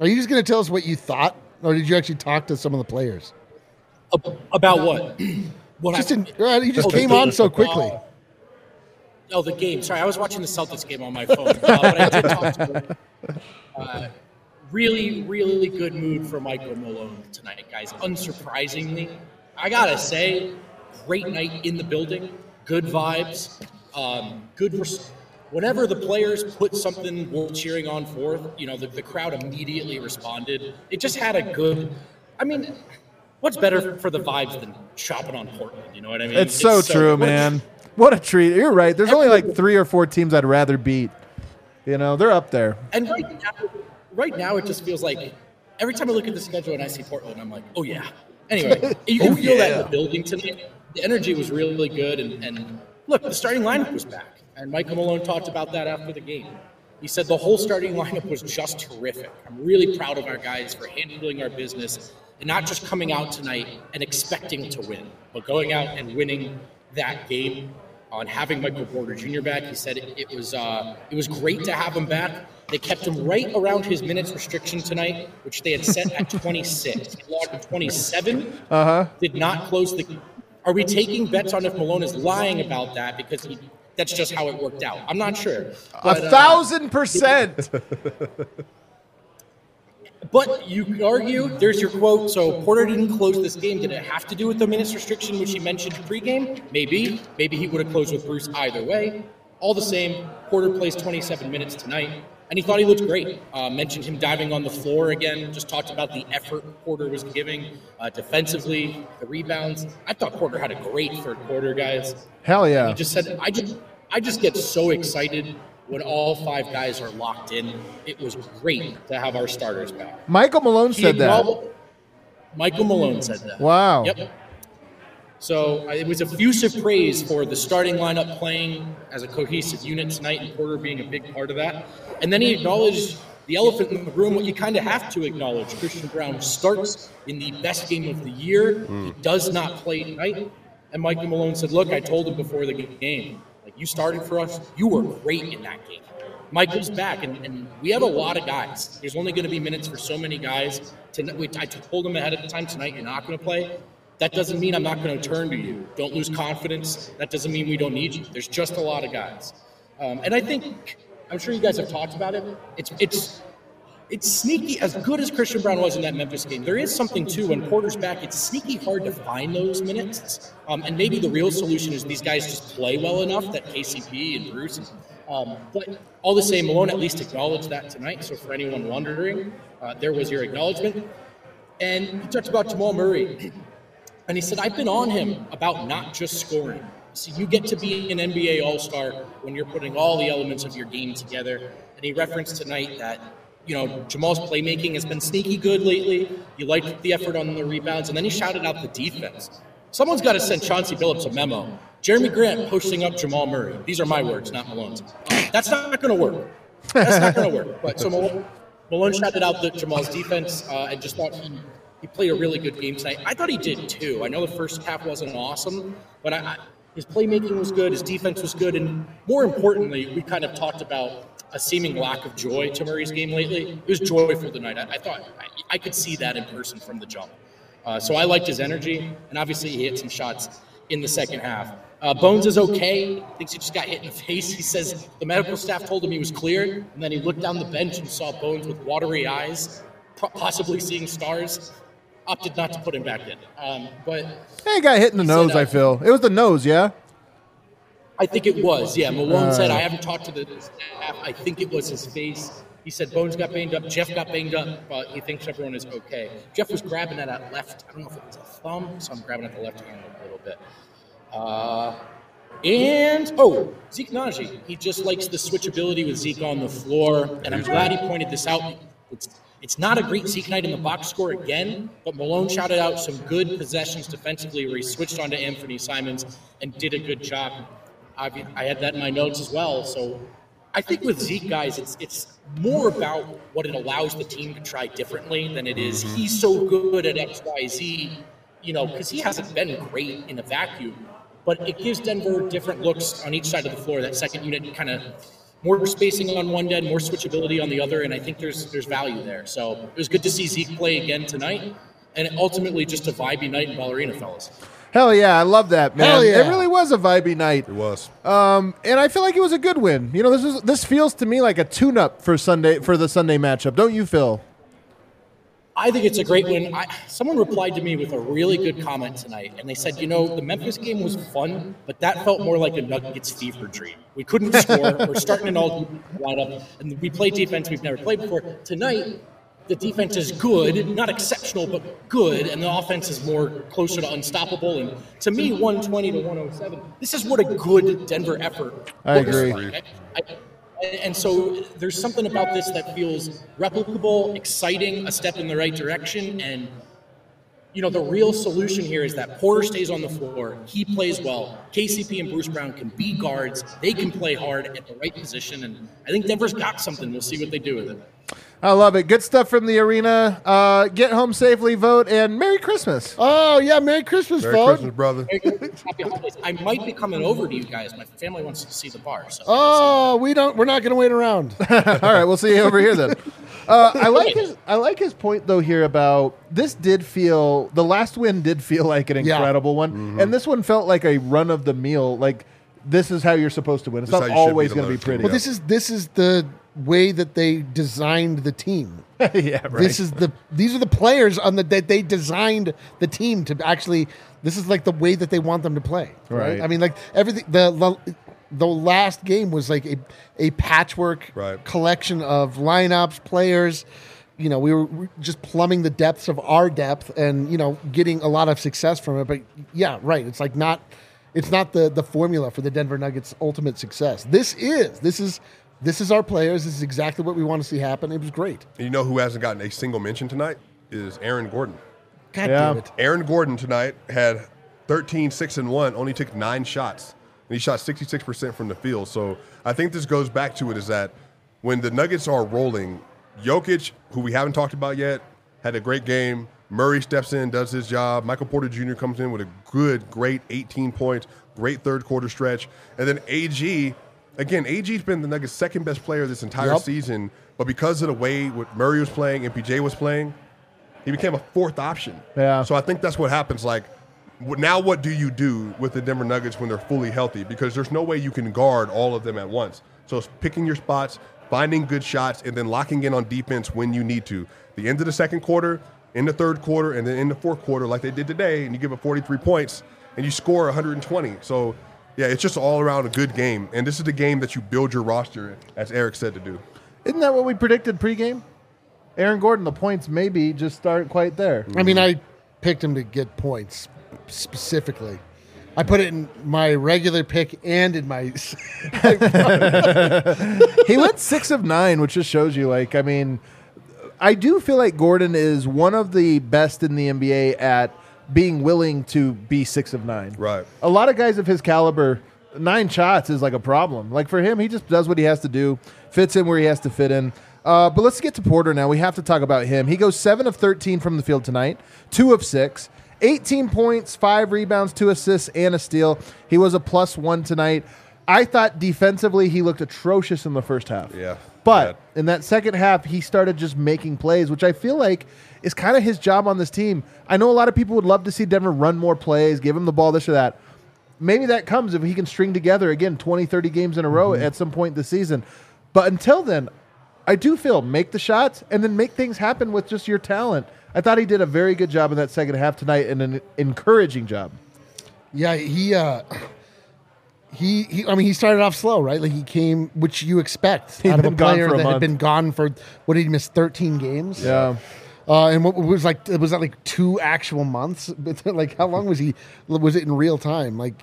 Are you just going to tell us what you thought, or did you actually talk to some of the players? Ab- About what? what Just in, you just Oh, the came on game. so quickly. Uh, oh, the game. Sorry, I was watching the Celtics game on my phone. Uh, but I did talk to. Uh, really, really good mood for Michael Malone tonight, guys. Unsurprisingly, I gotta say, great night in the building. Good vibes. Um, good. Res- Whenever the players put something worth cheering on forth, you know, the, the crowd immediately responded. It just had a good. I mean, what's better for the vibes than shopping on Portland? You know what I mean? It's so true, what man. What a treat. You're right. There's only like three or four teams I'd rather beat. You know, they're up there. And right now, right now, it just feels like every time I look at the schedule and I see Portland, I'm like, oh yeah. Anyway, you can feel that in the building tonight. The energy was really, good, and, and look, the starting lineup was back. And Michael Malone talked about that after the game. He said the whole starting lineup was just terrific. I'm really proud of our guys for handling our business and not just coming out tonight and expecting to win, but going out and winning that game on having Michael Porter Jr. back. He said it, it was uh, it was great to have him back. They kept him right around his minutes restriction tonight, which they had set at 26. He logged 27. Uh huh. Did not close the. Are we taking bets on if Malone is lying about that because he? That's just how it worked out. I'm not sure. A But, uh, thousand percent. But you could argue, there's your quote. So Porter didn't close this game. Did it have to do with the minutes restriction, which he mentioned pregame? Maybe. Maybe he would have closed with Bruce either way. All the same, Porter plays 27 minutes tonight, and he thought he looked great. Uh, mentioned him diving on the floor again. Just talked about the effort Porter was giving uh, defensively, the rebounds. I thought Porter had a great third quarter, guys. Hell yeah. He just said, I just, I just get so excited when all five guys are locked in. It was great to have our starters back. Michael Malone He said that. Michael Malone said that. Wow. Yep. So uh, it was effusive praise for the starting lineup playing as a cohesive unit tonight, and Porter being a big part of that. And then he acknowledged the elephant in the room, what you kind of have to acknowledge. Christian Braun starts in the best game of the year. He does not play tonight. And Michael Malone said, Look, I told him before the game, like, you started for us. You were great in that game. Michael's back, and, and we have a lot of guys. There's only going to be minutes for so many guys. Tonight, we, I told him ahead of time tonight, you're not going to play. That doesn't mean I'm not going to turn to you. Don't lose confidence. That doesn't mean we don't need you. There's just a lot of guys, um, and I think I'm sure you guys have talked about it. It's it's it's sneaky. As good as Christian Braun was in that Memphis game, there is something too. When Porter's back, it's sneaky hard to find those minutes. Um, and maybe the real solution is these guys just play well enough that KCP and Bruce Um, but all the same, Malone at least acknowledged that tonight. So for anyone wondering, uh, there was your acknowledgement. And you talked about Jamal Murray. And he said, I've been on him about not just scoring. So you get to be an NBA All Star when you're putting all the elements of your game together. And he referenced tonight that, you know, Jamal's playmaking has been sneaky good lately. He liked the effort on the rebounds. And then he shouted out the defense. Someone's got to send Chauncey Billups a memo. Jerami Grant posting up Jamal Murray. These are my words, not Malone's. That's not going to work. That's not going to work. But so Malone, Malone shouted out the Jamal's defense uh, and just thought he, he played a really good game tonight. I thought he did too. I know the first half wasn't awesome, but I, I, his playmaking was good, his defense was good, and more importantly, we kind of talked about a seeming lack of joy to Murray's game lately. It was joyful tonight. I, I thought I, could see that in person from the jump. Uh, so I liked his energy, and obviously he hit some shots in the second half. Uh, Bones is okay. Thinks he just got hit in the face. He says the medical staff told him he was cleared, and then he looked down the bench and saw Bones with watery eyes, possibly seeing stars. Opted not to put him back in. Um, but hey, got hit in the nose. said, uh, I feel it was the nose. Yeah. I think it was. Yeah, Malone said I haven't talked to the staff. I think it was his face. He said Bones got banged up, Jeff got banged up, but he thinks everyone is okay. Jeff was grabbing at that left. I don't know if it was a thumb, so I'm grabbing at the left hand a little bit. Uh, and oh, Zeke Nnaji. He just likes the switchability with Zeke on the floor, and I'm glad he pointed this out. It's it's not a great Zeke night in the box score again, but Malone shouted out some good possessions defensively where he switched onto Anfernee Simons and did a good job. I, I had that in my notes as well. So I think with Zeke guys, it's it's more about what it allows the team to try differently than it is mm-hmm. he's so good at X Y Z. You know, because he hasn't been great in a vacuum but it gives Denver different looks on each side of the floor. That second unit kind of more spacing on one end, more switchability on the other, and I think there's there's value there. So it was good to see Zeke play again tonight, and ultimately just a vibey night in Ball Arena, fellas. Hell yeah, I love that, man. Hell yeah. It really was a vibey night. It was. Um, and I feel like it was a good win. You know, this is this feels to me like a tune-up for Sunday for the Sunday matchup. Don't you, Phil? I think it's a great win. I, someone replied to me with a really good comment tonight, and they said, you know, the Memphis game was fun, but that felt more like a Nuggets fever dream. We couldn't score. We're starting an all lineup, and we play defense we've never played before. Tonight, the defense is good, not exceptional, but good, and the offense is more closer to unstoppable. And to me, 120 to 107, this is what a good Denver effort. I agree. like. I, I, and so there's something about this that feels replicable, exciting, a step in the right direction. And, you know, the real solution here is that Porter stays on the floor. He plays well. KCP and Bruce Brown can be guards. They can play hard at the right position. And I think Denver's got something. We'll see what they do with it. I love it. Good stuff from the arena. Uh, get home safely, Vogt, and Merry Christmas. Oh yeah, Merry Christmas, Merry folks. Christmas, brother. Happy holidays. I might be coming over to you guys. My family wants to see the bar. So Oh, we don't. We're not going to wait around. All right, we'll see you over here then. Uh, I like his I like his point though here about this did feel the last win did feel like an Yeah. incredible one, and this one felt like a run of the meal. Like this is how you're supposed to win. It's This not is how you should always going to be pretty. Well, this is this is the way that they designed the team. yeah, right. This is the these are the players on the that they designed the team to actually. This is like the way that they want them to play. Right. Right. I mean, like everything. The the, the last game was like a a patchwork Right. collection of lineups, players. You know, we were just plumbing the depths of our depth, and you know, getting a lot of success from it. But yeah, right. It's like not. It's not the the formula for the Denver Nuggets' ultimate success. This is this is this is our players. This is exactly what we want to see happen. It was great. And you know who hasn't gotten a single mention tonight is Aaron Gordon. God Yeah. damn it. Aaron Gordon tonight had 13, 6, and 1, only took nine shots. And he shot 66% from the field. So I think this goes back to it is that when the Nuggets are rolling, Jokic, who we haven't talked about yet, had a great game. Murray steps in, does his job. Michael Porter Jr. comes in with a good, great 18 points, great third quarter stretch. And then AG, again, AG's been the Nuggets' second best player this entire Yup. season. But because of the way what Murray was playing and PJ was playing, he became a fourth option. Yeah. So I think that's what happens. Like, now what do you do with the Denver Nuggets when they're fully healthy? Because there's no way you can guard all of them at once. So it's picking your spots, finding good shots, and then locking in on defense when you need to. The end of the second quarter, in the third quarter, and then in the fourth quarter, like they did today, and you give up 43 points and you score 120. So Yeah, it's just all around a good game, and this is the game that you build your roster, as Eric said to do. Isn't that what we predicted pregame? Aaron Gordon, the points maybe just aren't quite there. I mean, I picked him to get points specifically. I put it in my regular pick and in my. he went six of nine, which just shows you, like, I mean, I do feel like Gordon is one of the best in the NBA at being willing to be six of nine. Right. A lot of guys of his caliber, nine shots is like a problem. Like for him, he just does what he has to do, fits in where he has to fit in. Uh, but let's get to Porter now. We have to talk about him. He goes seven of thirteen from the field tonight, two of six. 18 points, five rebounds, two assists, and a steal. He was a plus one tonight. I thought defensively he looked atrocious in the first half. Yeah, But bad. in that second half, he started just making plays, which I feel like is kind of his job on this team. I know a lot of people would love to see Denver run more plays, give him the ball, this or that. Maybe that comes if he can string together, again, 20, 30 games in a row Mm-hmm. at some point this season. But until then, I do feel make the shots and then make things happen with just your talent. I thought he did a very good job in that second half tonight and an encouraging job. yeah, he. Uh, he, he, I mean, he started off slow, right? Like he came, which you expect He'd out of a player a that month. had been gone for what did he miss? Thirteen games. Yeah. Uh, and what was like was that like two actual months? like how long was he? Was it in real time? Like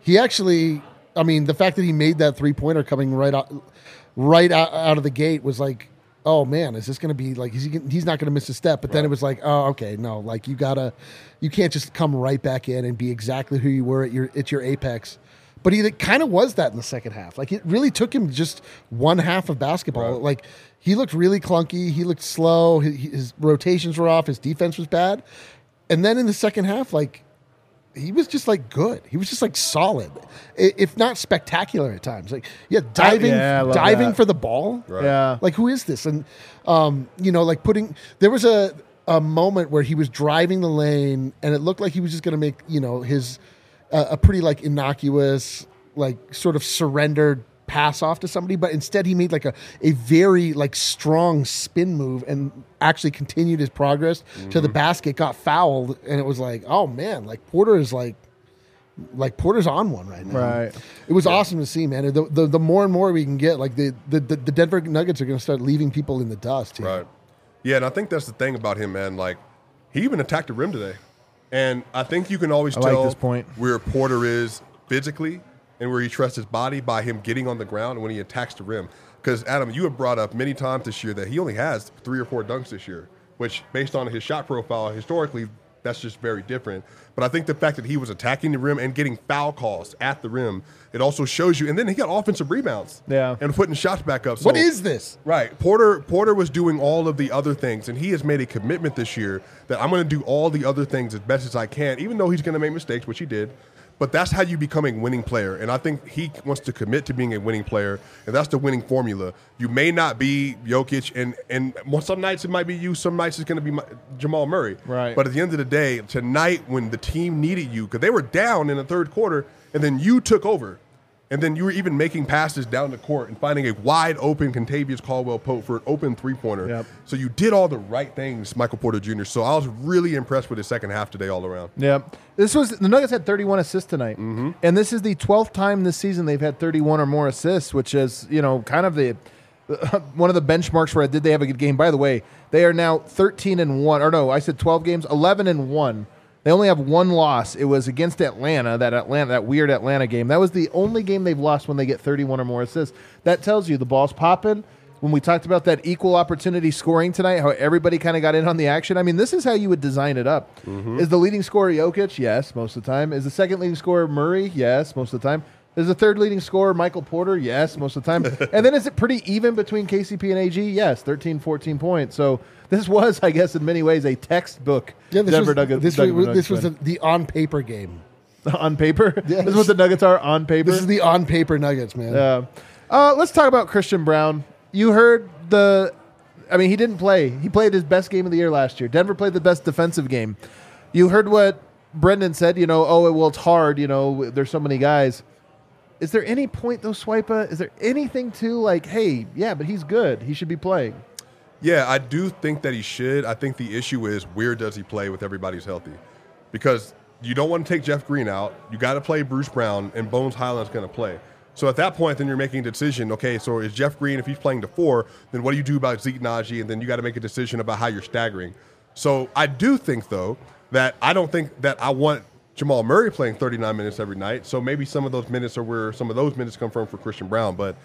he actually, I mean, the fact that he made that three pointer coming right out, right out, out of the gate was like, oh man, is this going to be like? Is he, he's not going to miss a step. But then it was like, oh okay, no, like you gotta, you can't just come right back in and be exactly who you were at your at your apex. But he kind of was that in the second half. Like it really took him just one half of basketball. Right. Like he looked really clunky. He looked slow. His, his rotations were off. His defense was bad. And then in the second half, like he was just like good. He was just like solid, if not spectacular at times. Like yeah, diving, yeah, diving that. for the ball. Right. Yeah. Like who is this? And um, you know, like putting there was a a moment where he was driving the lane and it looked like he was just going to make you know his uh, a pretty like innocuous like sort of surrendered pass off to somebody but instead he made like a, a very like strong spin move and actually continued his progress to the basket got fouled and it was like oh man like porter is like like porter's on one right now Right. it was awesome to see man the, the, the more and more we can get like the, the, the denver nuggets are going to start leaving people in the dust here. Right. Yeah, and I think that's the thing about him, man. Like, he even attacked the rim today. And I think you can always I like tell this point. where Porter is physically and where he trusts his body by him getting on the ground and when he attacks the rim. Because, Adam, you have brought up many times this year that he only has three or four dunks this year, which, based on his shot profile, historically, that's just very different. But I think the fact that he was attacking the rim and getting foul calls at the rim, it also shows you. And then he got offensive rebounds. Yeah. And putting shots back up. So what is this Right. Porter Porter was doing all of the other things, and he has made a commitment this year that I'm going to do all the other things as best as I can, even though he's going to make mistakes, which he did. But that's how you become a winning player. And I think he wants to commit to being a winning player, and that's the winning formula. You may not be Jokic, and and some nights it might be you, some nights it's going to be my, Jamal Murray. Right. But at the end of the day, tonight when the team needed you, because they were down in the third quarter, and then you took over. And then you were even making passes down the court and finding a wide open Kentavious Caldwell Pope for an open three pointer. Yep. So you did all the right things, Michael Porter Jr. So I was really impressed with his second half today all around. Yeah, this was the Nuggets had 31 assists tonight, Mm-hmm. and this is the 12th time this season they've had 31 or more assists, which is you know kind of the one of the benchmarks for did they have a good game. By the way, they are now 13 and one, or no, I said 12 games, 11 and one. They only have one loss. It was against Atlanta, that Atlanta, that weird Atlanta game. That was the only game they've lost when they get 31 or more assists. That tells you the ball's popping. When we talked about that equal opportunity scoring tonight, how everybody kind of got in on the action. I mean, this is how you would design it up. Mm-hmm. Is the leading scorer Jokic? Yes, most of the time. Is the second leading scorer Murray? Yes, most of the time. Is the third leading scorer Michael Porter? Yes, most of the time. and then is it pretty even between KCP and AG? Yes, 13, 14 points. So this was, I guess, in many ways, a textbook yeah this Denver was, Nuggets- this, Denver was, Nuggets this was the, the on paper game on paper. Yes. This is what the Nuggets are on paper. this is the on paper nuggets man Uh, uh, let's talk about Christian Braun. You heard the. I mean, he didn't play. He played his best game of the year last year. Denver played the best defensive game. You heard what Brendan said. You know, oh well, it's hard. You know, there's so many guys. Is there any point though, Swipa? Is there anything to like? Hey, yeah, but he's good. He should be playing. Yeah, I do think that he should. I think the issue is where does he play with everybody's healthy? Because you don't want to take Jeff Green out. You got to play Bruce Brown, and Bones Hyland's going to play. So at that point, then you're making a decision. Okay, so is Jeff Green if he's playing the four? Then what do you do about Zeke Nnaji? And then you got to make a decision about how you're staggering. So I do think though that I don't think that I want Jamal Murray playing 39 minutes every night. So maybe some of those minutes are where some of those minutes come from for Christian Braun, but.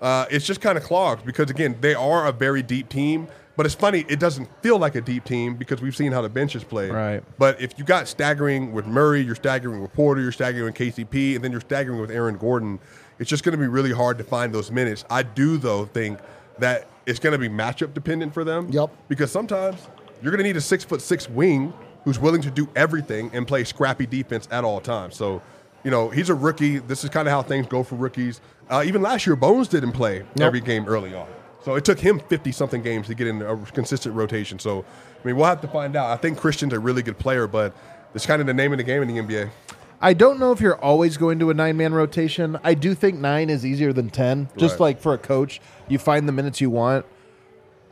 Uh, it's just kind of clogged because again they are a very deep team. But it's funny, it doesn't feel like a deep team because we've seen how the bench is played. Right. But if you got staggering with Murray, you're staggering with Porter, you're staggering with KCP, and then you're staggering with Aaron Gordon, it's just going to be really hard to find those minutes. I do though think that it's going to be matchup dependent for them. Yep. Because sometimes you're going to need a six foot six wing who's willing to do everything and play scrappy defense at all times. So, you know, he's a rookie. This is kind of how things go for rookies. Uh, even last year, Bones didn't play every game early on. So it took him 50 something games to get in a consistent rotation. So, I mean, we'll have to find out. I think Christian's a really good player, but it's kind of the name of the game in the NBA. I don't know if you're always going to a nine man rotation. I do think nine is easier than 10. Just Right. like for a coach, you find the minutes you want.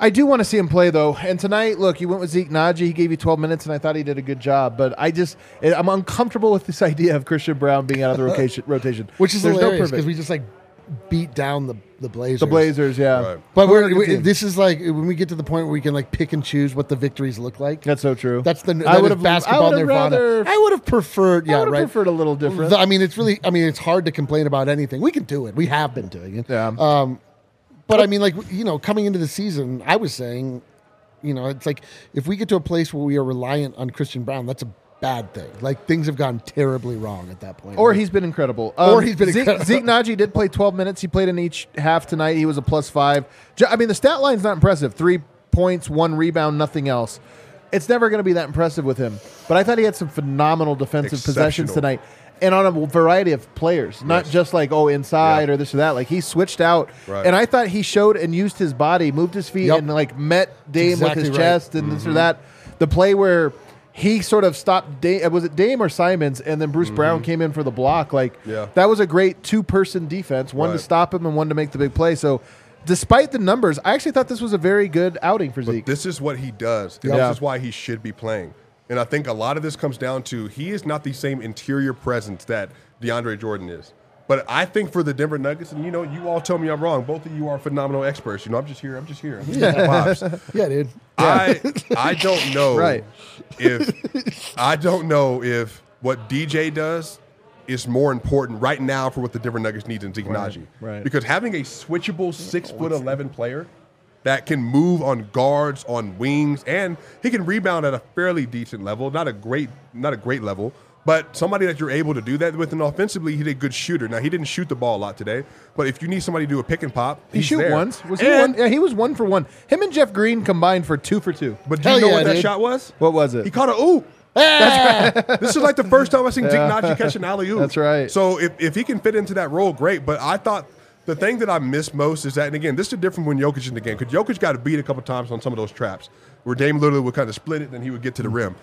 I do want to see him play though. And tonight, look, you went with Zeke Nnaji. He gave you 12 minutes, and I thought he did a good job. But I just, I'm uncomfortable with this idea of Christian Braun being out of the rotation. rotation which is There's no hilarious perfect- because we just like beat down the the Blazers. the Blazers, yeah. Right. But We're we're, a good we, team. this is like when we get to the point where we can like pick and choose what the victories look like. That's so true. That's the I would have basketball I nirvana. rather. I would have preferred, yeah, would right. preferred a little different. The- I mean, it's really. I mean, it's hard to complain about anything. We can do it. We have been doing it. Yeah. Um, but I mean, like you know, coming into the season, I was saying, you know, it's like if we get to a place where we are reliant on Christian Braun, that's a bad thing. Like things have gone terribly wrong at that point. Or Like, he's been incredible. Or um, he's been Zeke, incredible. Zeke Nnaji did play 12 minutes. He played in each half tonight. He was a plus five. I mean, the stat line's not impressive. Three points, one rebound, nothing else. It's never going to be that impressive with him. But I thought he had some phenomenal defensive possessions tonight. And on a variety of players, not Yes. just like, oh, inside or this or that. Like, he switched out. Right. And I thought he showed and used his body, moved his feet, Yep. and like met Dame exactly with his right. chest and Mm-hmm. this or that. The play where he sort of stopped Dame, was it Dame or Simons, and then Bruce Brown came in for the block. Like Mm-hmm. Yeah. that was a great two person defense, one Right. to stop him and one to make the big play. So, despite the numbers, I actually thought this was a very good outing for Zeke. This is what he does. Yeah. This is why he should be playing. And I think a lot of this comes down to he is not the same interior presence that DeAndre Jordan is. But I think for the Denver Nuggets, and you know, you all tell me I'm wrong. Both of you are phenomenal experts. You know, I'm just here. I'm just here. I'm just getting yeah, dude. I I don't know Right. if I don't know if what DJ does is more important right now for what the Denver Nuggets need than Zeke Nnaji. right. Because having a switchable six foot eleven player that can move on guards, on wings, and he can rebound at a fairly decent level, not a great not a great level. But somebody that you're able to do that with, and offensively, he's a good shooter. Now he didn't shoot the ball a lot today, but if you need somebody to do a pick and pop, he he's shoot there. once. Was he one? Yeah, he was one for one. Him and Jeff Green combined for two for two. But do you know yeah, what that shot was? What was it? He caught a ooh. This is like the first time I've seen Zeke Nnaji catch an alley oop. That's right. So if, if he can fit into that role, great. But I thought the thing that I miss most is that, and again, this is different when Jokic in the game because Jokic got beat a couple times on some of those traps where Dame literally would kind of split it, then he would get to the rim.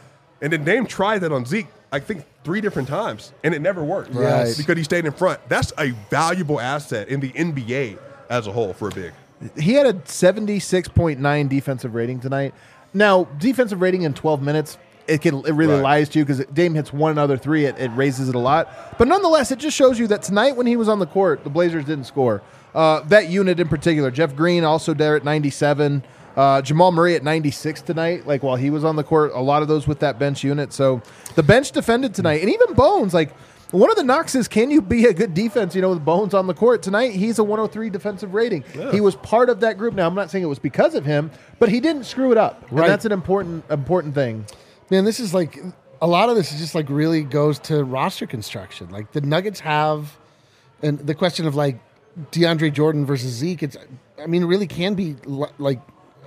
And then Dame tried that on Zeke, I think three different times, and it never worked. Right. Because he stayed in front. That's a valuable asset in the NBA as a whole for a big. He had a 76.9 defensive rating tonight. Now, defensive rating in 12 minutes, it can it really Right. lies to you because Dame hits one other three, it, it raises it a lot. But nonetheless, it just shows you that tonight when he was on the court, the Blazers didn't score. Uh, that unit in particular, Jeff Green also there at 97. Uh, Jamal Murray at 96 tonight, like while he was on the court, a lot of those with that bench unit. So the bench defended tonight, and even Bones, like one of the knocks is can you be a good defense, you know, with Bones on the court tonight? He's a 103 defensive rating. He was part of that group. Now I'm not saying it was because of him, but he didn't screw it up, Right. and that's an important important thing. Man, this is like a lot of this is just like really goes to roster construction. Like the Nuggets have, and the question of like DeAndre Jordan versus Zeke. It's, I mean, it really can be li- like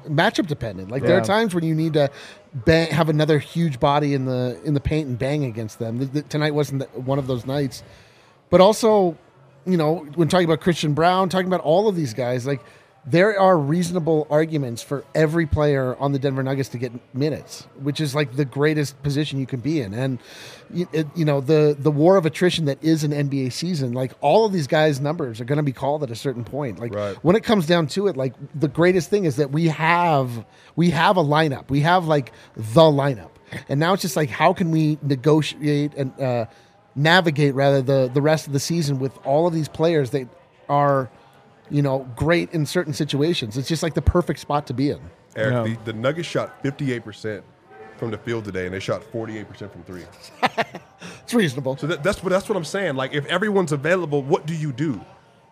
matchup dependent. Like there are times when you need to bang, have another huge body in the in the paint and bang against them. Th- th- Tonight wasn't one of those nights, but also, you know, when talking about Christian Braun, talking about all of these guys, like there are reasonable arguments for every player on the Denver Nuggets to get minutes, which is like the greatest position you can be in. And you, it, you know the the war of attrition that is an NBA season, like all of these guys' numbers are going to be called at a certain point. Like Right. when it comes down to it, like the greatest thing is that we have we have a lineup, we have like the lineup. and now it's just like how can we negotiate and uh, navigate rather the the rest of the season with all of these players that are, you know, great in certain situations. It's just like the perfect spot to be in. Eric, Yeah. the, the Nuggets shot 58% from the field today, and they shot 48% from three. It's reasonable. So that, that's what that's what I'm saying. Like, if everyone's available, what do you do?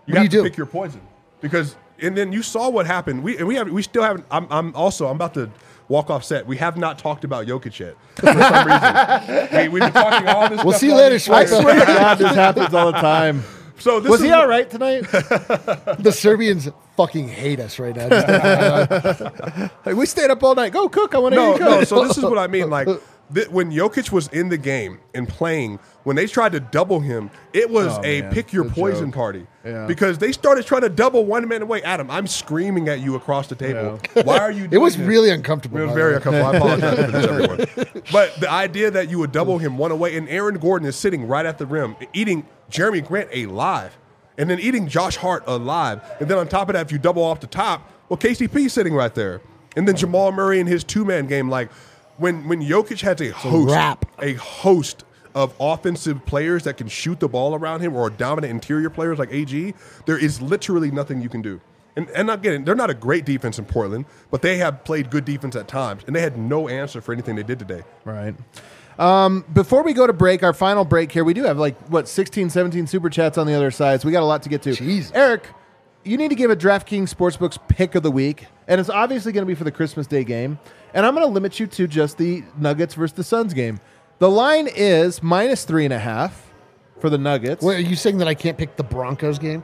You do have you to do? pick your poison because, and then you saw what happened. We and we have we still haven't. I'm, I'm also I'm about to walk off set. We have not talked about Jokic yet for some reason. we, we've been talking all this. We'll stuff see you later, these I swear to God, this happens all the time. So this Was he all right tonight? the Serbians fucking hate us right now. Just- Like, we stayed up all night. Go cook. I want to No, eat no. cook. So this is what I mean. Like th- when Jokic was in the game and playing, when they tried to double him, it was Oh, a man. pick your The poison joke. party. Yeah. Because they started trying to double one man away. Adam, I'm screaming at you across the table. Why are you? it was this? really uncomfortable. It was very uncomfortable. I apologize for this, everyone. But the idea that you would double him one away, and Aaron Gordon is sitting right at the rim, eating Jerami Grant alive, and then eating Josh Hart alive, and then on top of that, if you double off the top, well, KCP is sitting right there, and then Jamal Murray in his two man game, like when when Jokic has a host, wrap. a host of offensive players that can shoot the ball around him, or dominant interior players like AG, there is literally nothing you can do. And, and again, they're not a great defense in Portland, but they have played good defense at times, and they had no answer for anything they did today. Right. Um, before we go to break, our final break here, we do have like, what, 16, 17 super chats on the other side. So we got a lot to get to. Jesus. Eric, you need to give a DraftKings Sportsbooks pick of the week. And it's obviously going to be for the Christmas Day game. And I'm going to limit you to just the Nuggets versus the Suns game. The line is minus three and a half for the Nuggets. Wait, are you saying that I can't pick the Broncos game?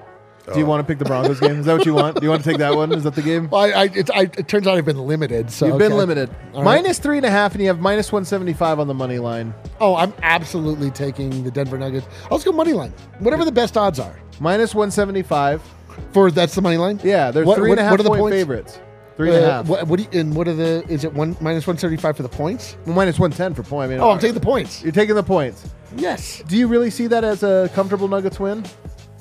Do you oh. want to pick the Broncos game? Is that what you want? Do you want to take that one? Is that the game? Well, I, I, it, I, it turns out I've been limited. So You've been okay. limited. All right. Minus three and a half, and you have minus 175 on the money line. Oh, I'm absolutely taking the Denver Nuggets. Let's go money line. Whatever the best odds are Minus 175. for that's the money line. Yeah, they're What- three and a half what are the point points? favorites. Three and a Uh, half. What, what do you, and what are the? Is it one minus one seventy five for the points? Minus 110 for point. I mean, Oh, I'm taking the points. You're taking the points. Yes, Do you really see that as a comfortable Nuggets win?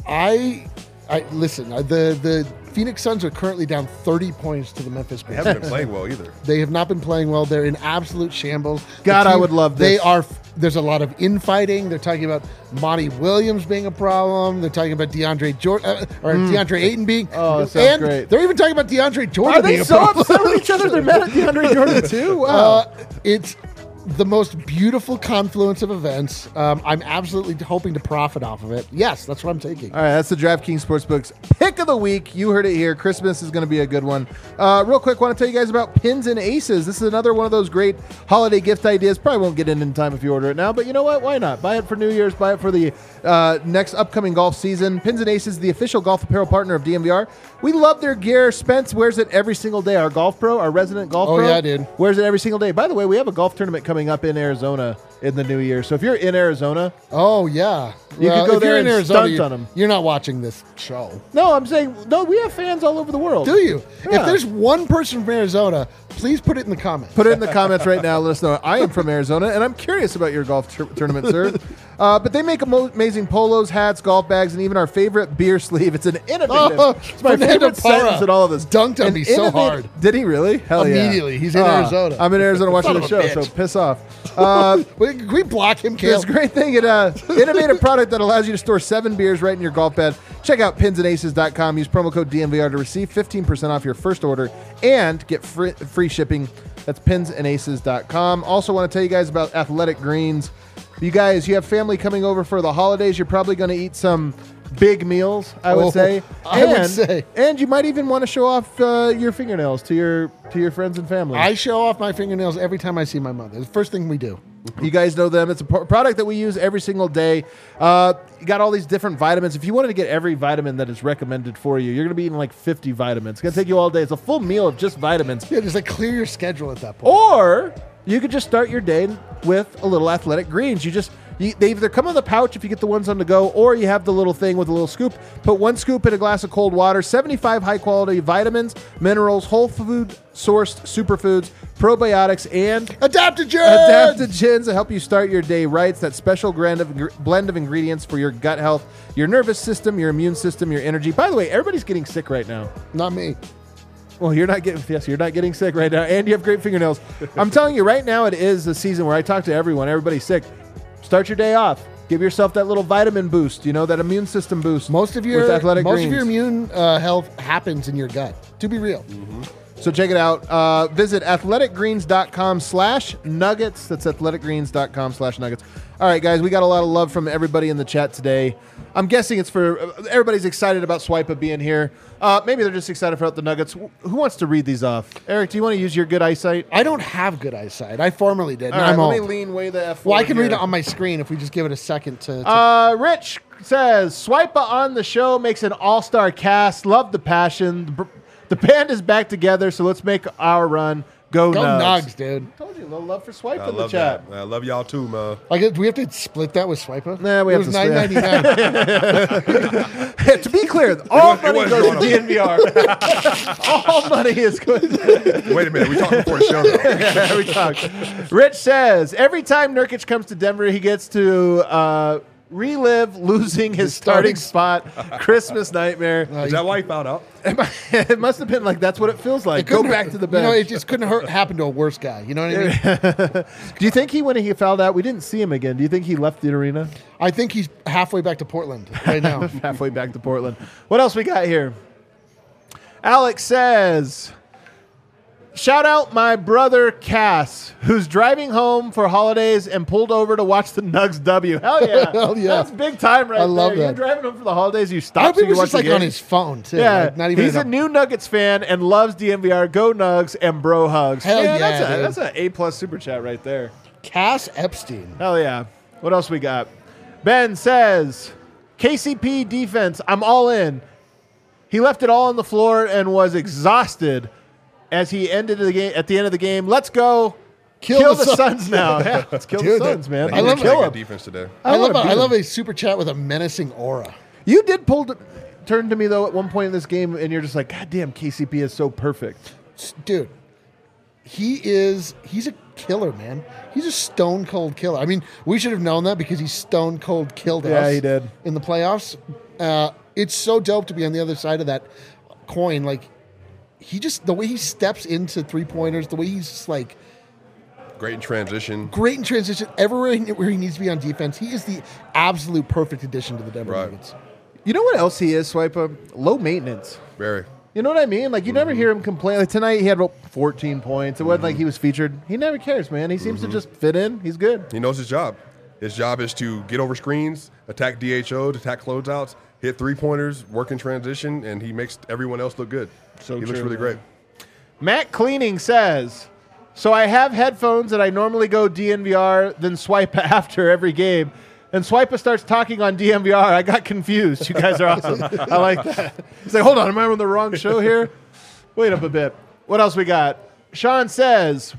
I. I listen. uh, The the Phoenix Suns are currently down thirty points to the Memphis Grizzlies. They haven't been playing well either. They have not been playing well. They're in absolute shambles. The God, I would love They are. There's a lot of infighting. They're talking about Monty Williams being a problem. They're talking about DeAndre Jordan uh, or DeAndre Ayton being. Oh, that sounds and great. they're even talking about DeAndre Jordan Are they being a so problem. upset with each other? They're mad at DeAndre Jordan too. Wow. Uh, it's the most beautiful confluence of events. Um, I'm absolutely hoping to profit off of it. Yes, that's what I'm taking. All right, that's the DraftKings Sportsbooks pick of the week. You heard it here. Christmas is going to be a good one. Uh, real quick, want to tell you guys about Pins and Aces. This is another one of those great holiday gift ideas. Probably won't get in in time if you order it now, but you know what? Why not? Buy it for New Year's. Buy it for the uh, next upcoming golf season. Pins and Aces, the official golf apparel partner of DNVR. We love their gear. Spence wears it every single day. Our golf pro, our resident golf Oh, pro, yeah, dude. wears it every single day. By the way, we have a golf tournament coming up in Arizona in the new year. So if you're in Arizona, Oh yeah, You could uh, go if there you're in and Arizona, stunt on 'em. you're not watching this show, no, I'm saying no. We have fans all over the world. do you? Yeah. If there's one person from Arizona, please put it in the comments. Put it in the comments right now. Let us know. I am from Arizona, and I'm curious about your golf tur- tournament, sir. Uh, but they make amo- amazing polos, hats, golf bags, and even our favorite beer sleeve. It's an innovative. Oh, it's my Fernando favorite sentence Parra in all of this. dunked on An me so innovative- hard. Did he really? Hell yeah. Immediately. He's in Ah, Arizona. I'm in Arizona watching Son the of show, a so bitch. piss off. Uh, Wait, Can we block him, Kale? this great thing, it uh, innovative product that allows you to store seven beers right in your golf bag. Check out pinsandaces.com. Use promo code DNVR to receive 15% off your first order and get free, free shipping. That's pinsandaces.com. Also, want to tell you guys about Athletic Greens. You guys, you have family coming over for the holidays. You're probably going to eat some big meals, I would Oh, say. I would and, say. and you might even want to show off uh, your fingernails to your to your friends and family. I show off my fingernails every time I see my mother. It's the first thing we do. You guys know them. It's a pro- product that we use every single day. Uh, you got all these different vitamins. If you wanted to get every vitamin that is recommended for you, you're going to be eating like 50 vitamins. It's going to take you all day. It's a full meal of just vitamins. Yeah, just like clear your schedule at that point. Or you could just start your day with a little athletic greens. You just you, they either come in the pouch if you get the ones on the go, or you have the little thing with a little scoop. Put one scoop in a glass of cold water. 75 high quality vitamins, minerals, whole food sourced superfoods, probiotics, and Adaptogen. adaptogens to help you start your day right. It's that special blend of, blend of ingredients for your gut health, your nervous system, your immune system, your energy. By the way, everybody's getting sick right now. Not me. Well, you're not getting yes, you're not getting sick right now, and you have great fingernails. I'm telling you right now, it is the season where I talk to everyone. Everybody's sick. Start your day off. Give yourself that little vitamin boost. You know that immune system boost. Most of your athletic most greens. of your immune uh, health happens in your gut. To be real, So check it out. Uh, visit athleticgreens.com slash nuggets. That's athleticgreens.com slash nuggets. All right, guys, we got a lot of love from everybody in the chat today. I'm guessing it's for everybody's excited about Swipa being here. Uh, maybe they're just excited for the Nuggets. Who wants to read these off? Eric, do you want to use your good eyesight? I don't have good eyesight. I formerly did. All right, I'm let me lean way the F. Well, I can read it on my screen if we just give it a second to. to Uh, Rich says Swipa on the show makes an all-star cast. Love the passion. The, br- the band is back together, so let's make our run. Go, go Nugs. Nugs, dude. Told you, a little love for Swipe I in the love chat. that. I love y'all too, man. I guess, do we have to split that with Swiper? Nah, we it have was to split- nine ninety nine. to be clear, all was- it money was goes to drawn DNVR. all money is good. Wait a minute. We talked before the show. Though. every time. Rich says every time Nurkic comes to Denver, he gets to uh, relive losing his starting starting spot. Christmas nightmare. Is that why he found out? it must have been like that's what it feels like. Go Couldn't back hurt- to the You know, it just couldn't hurt, happen to a worse guy. You know what I mean? Do you think he, when he fouled out, we didn't see him again? Do you think he left the arena? I think he's halfway back to Portland right now. halfway back to Portland. What else we got here? Alex says, Shout out my brother Cass, who's driving home for holidays and pulled over to watch the Nugs W. Hell yeah. Hell yeah. That's big time right I love there. You're that. driving home for the holidays, you I stop hope so he was just like on his phone too. yeah, like, not even. he's a new Nuggets fan and loves DNVR. Go Nugs and bro hugs. Hell Man, yeah, that's a, that's an A plus super chat right there. Cass Epstein. Hell yeah. What else we got? Ben says, KCP defense, I'm all in. He left it all on the floor and was exhausted as he ended the game at the end of the game. Let's go. Kill Kill, the the, Suns. Suns now. Yeah, let's kill Dude, the Suns, man. I love did kill good him. defense today. I, I love. wanna A, love a super chat with a menacing aura. You did pull to, turn to me though at one point in this game, and you're just like, God damn, KCP is so perfect. Dude, he is. He's a killer, man. He's a stone cold killer. I mean, we should have known that because he stone cold killed Yeah, us. he did. in the playoffs. Uh, it's so dope to be on the other side of that coin. Like he just the way he steps into three pointers, the way he's just like Great in transition. great in transition everywhere where he needs to be on defense. He is the absolute perfect addition to the Denver Right. Nuggets. You know what else he is, Swiper? Low maintenance. Very. You know what I mean? Like you never mm-hmm. hear him complain. Like tonight, he had about 14 points. It wasn't like mm-hmm. he was featured. He never cares, man. He seems to mm-hmm. just fit in. He's good. He knows his job. His job is to get over screens, attack DHO, attack closeouts, hit three pointers, work in transition, and he makes everyone else look good. So he looks really man. great. Matt Cleaning says, "So I have headphones that I normally go DNVR, then swipe after every game." And Swipa starts talking on DNVR. I got confused. You guys are awesome. I like that. He's like, hold on, am I on the wrong show here? Wait up a bit. What else we got? Sean says,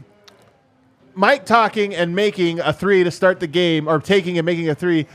Mike talking and making a three to start the game, or taking and making a three,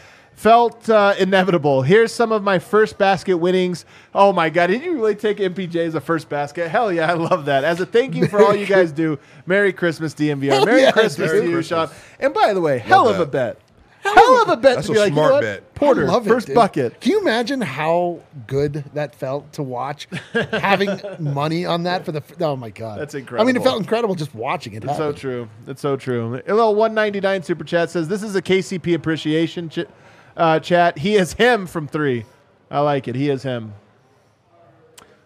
felt uh, inevitable. Here's some of my first basket winnings. Oh my God, did you really take MPJ as a first basket? Hell yeah, I love that. As a thank you for all you guys do, Merry Christmas, DNVR. Merry yeah, Christmas Merry to you, Christmas. Sean. And by the way, hell of a bet. Hell of a bet That's to a like, smart you know bet. Porter, I love it, first dude. bucket. Can you imagine how good that felt to watch? having money on that for the. Oh my god, That's incredible. I mean, it felt incredible just watching it. It's so true. It's so true. A little 199 super chat says this is a KCP appreciation ch- uh, chat. He is him from three. I like it. He is him.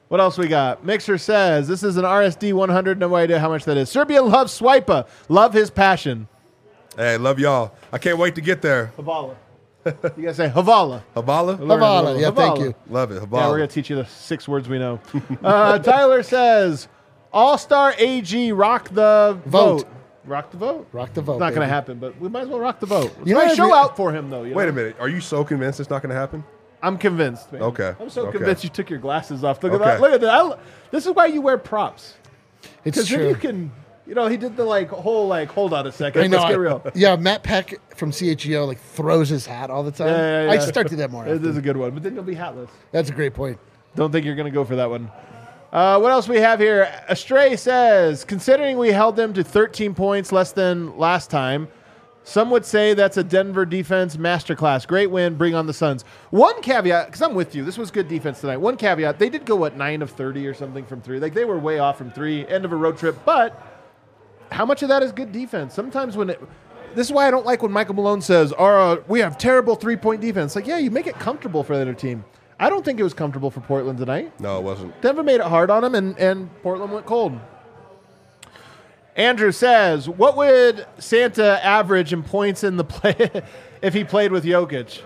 What else we got? Mixer says this is an RSD 100. No idea how much that is. Serbia loves Swipa. Love his passion. Hey, love y'all. I can't wait to get there. Havala. you guys say Havala. Havala? Learn a Havala, yeah, thank you. Love it. Yeah, we're gonna teach you the six words we know. Uh, Tyler says, "All Star AG rock the vote. Vote. Rock the vote. Rock the vote, It's not gonna happen, but we might as well rock the vote. Let's You know try what show I- out for him though. you Wait know? a minute. Are you so convinced it's not going to happen? I'm convinced. Man. Okay. I'm so Okay. convinced you took your glasses off. Look at that. Look at that. I, this is why you wear props It's because then you can. You know, he did the like whole like. Hold on a second. I know. Let's get real. Yeah, Matt Peck from CHEO like throws his hat all the time. Yeah, yeah, yeah. I yeah. start to do that more. It often. is a good one, but then you'll be hatless. That's a great point. Don't think you're going to go for that one. Uh, what else we have here? Astray says, considering we held them to 13 points less than last time, Some would say that's a Denver defense masterclass. Great win. Bring on the Suns. One caveat, because I'm with you. This was good defense tonight. One caveat: they did go what nine of thirty or something from three. Like they were way off from three. End of a road trip. But how much of that is good defense? Sometimes when it, this is why I don't like when Michael Malone says, "Our we have terrible three point defense." Like, yeah, you make it comfortable for the other team. I don't think it was comfortable for Portland tonight. No, it wasn't. Denver made it hard on them, and, and Portland went cold. Andrew says, "What would Santa average in points in the play if he played with Jokic?"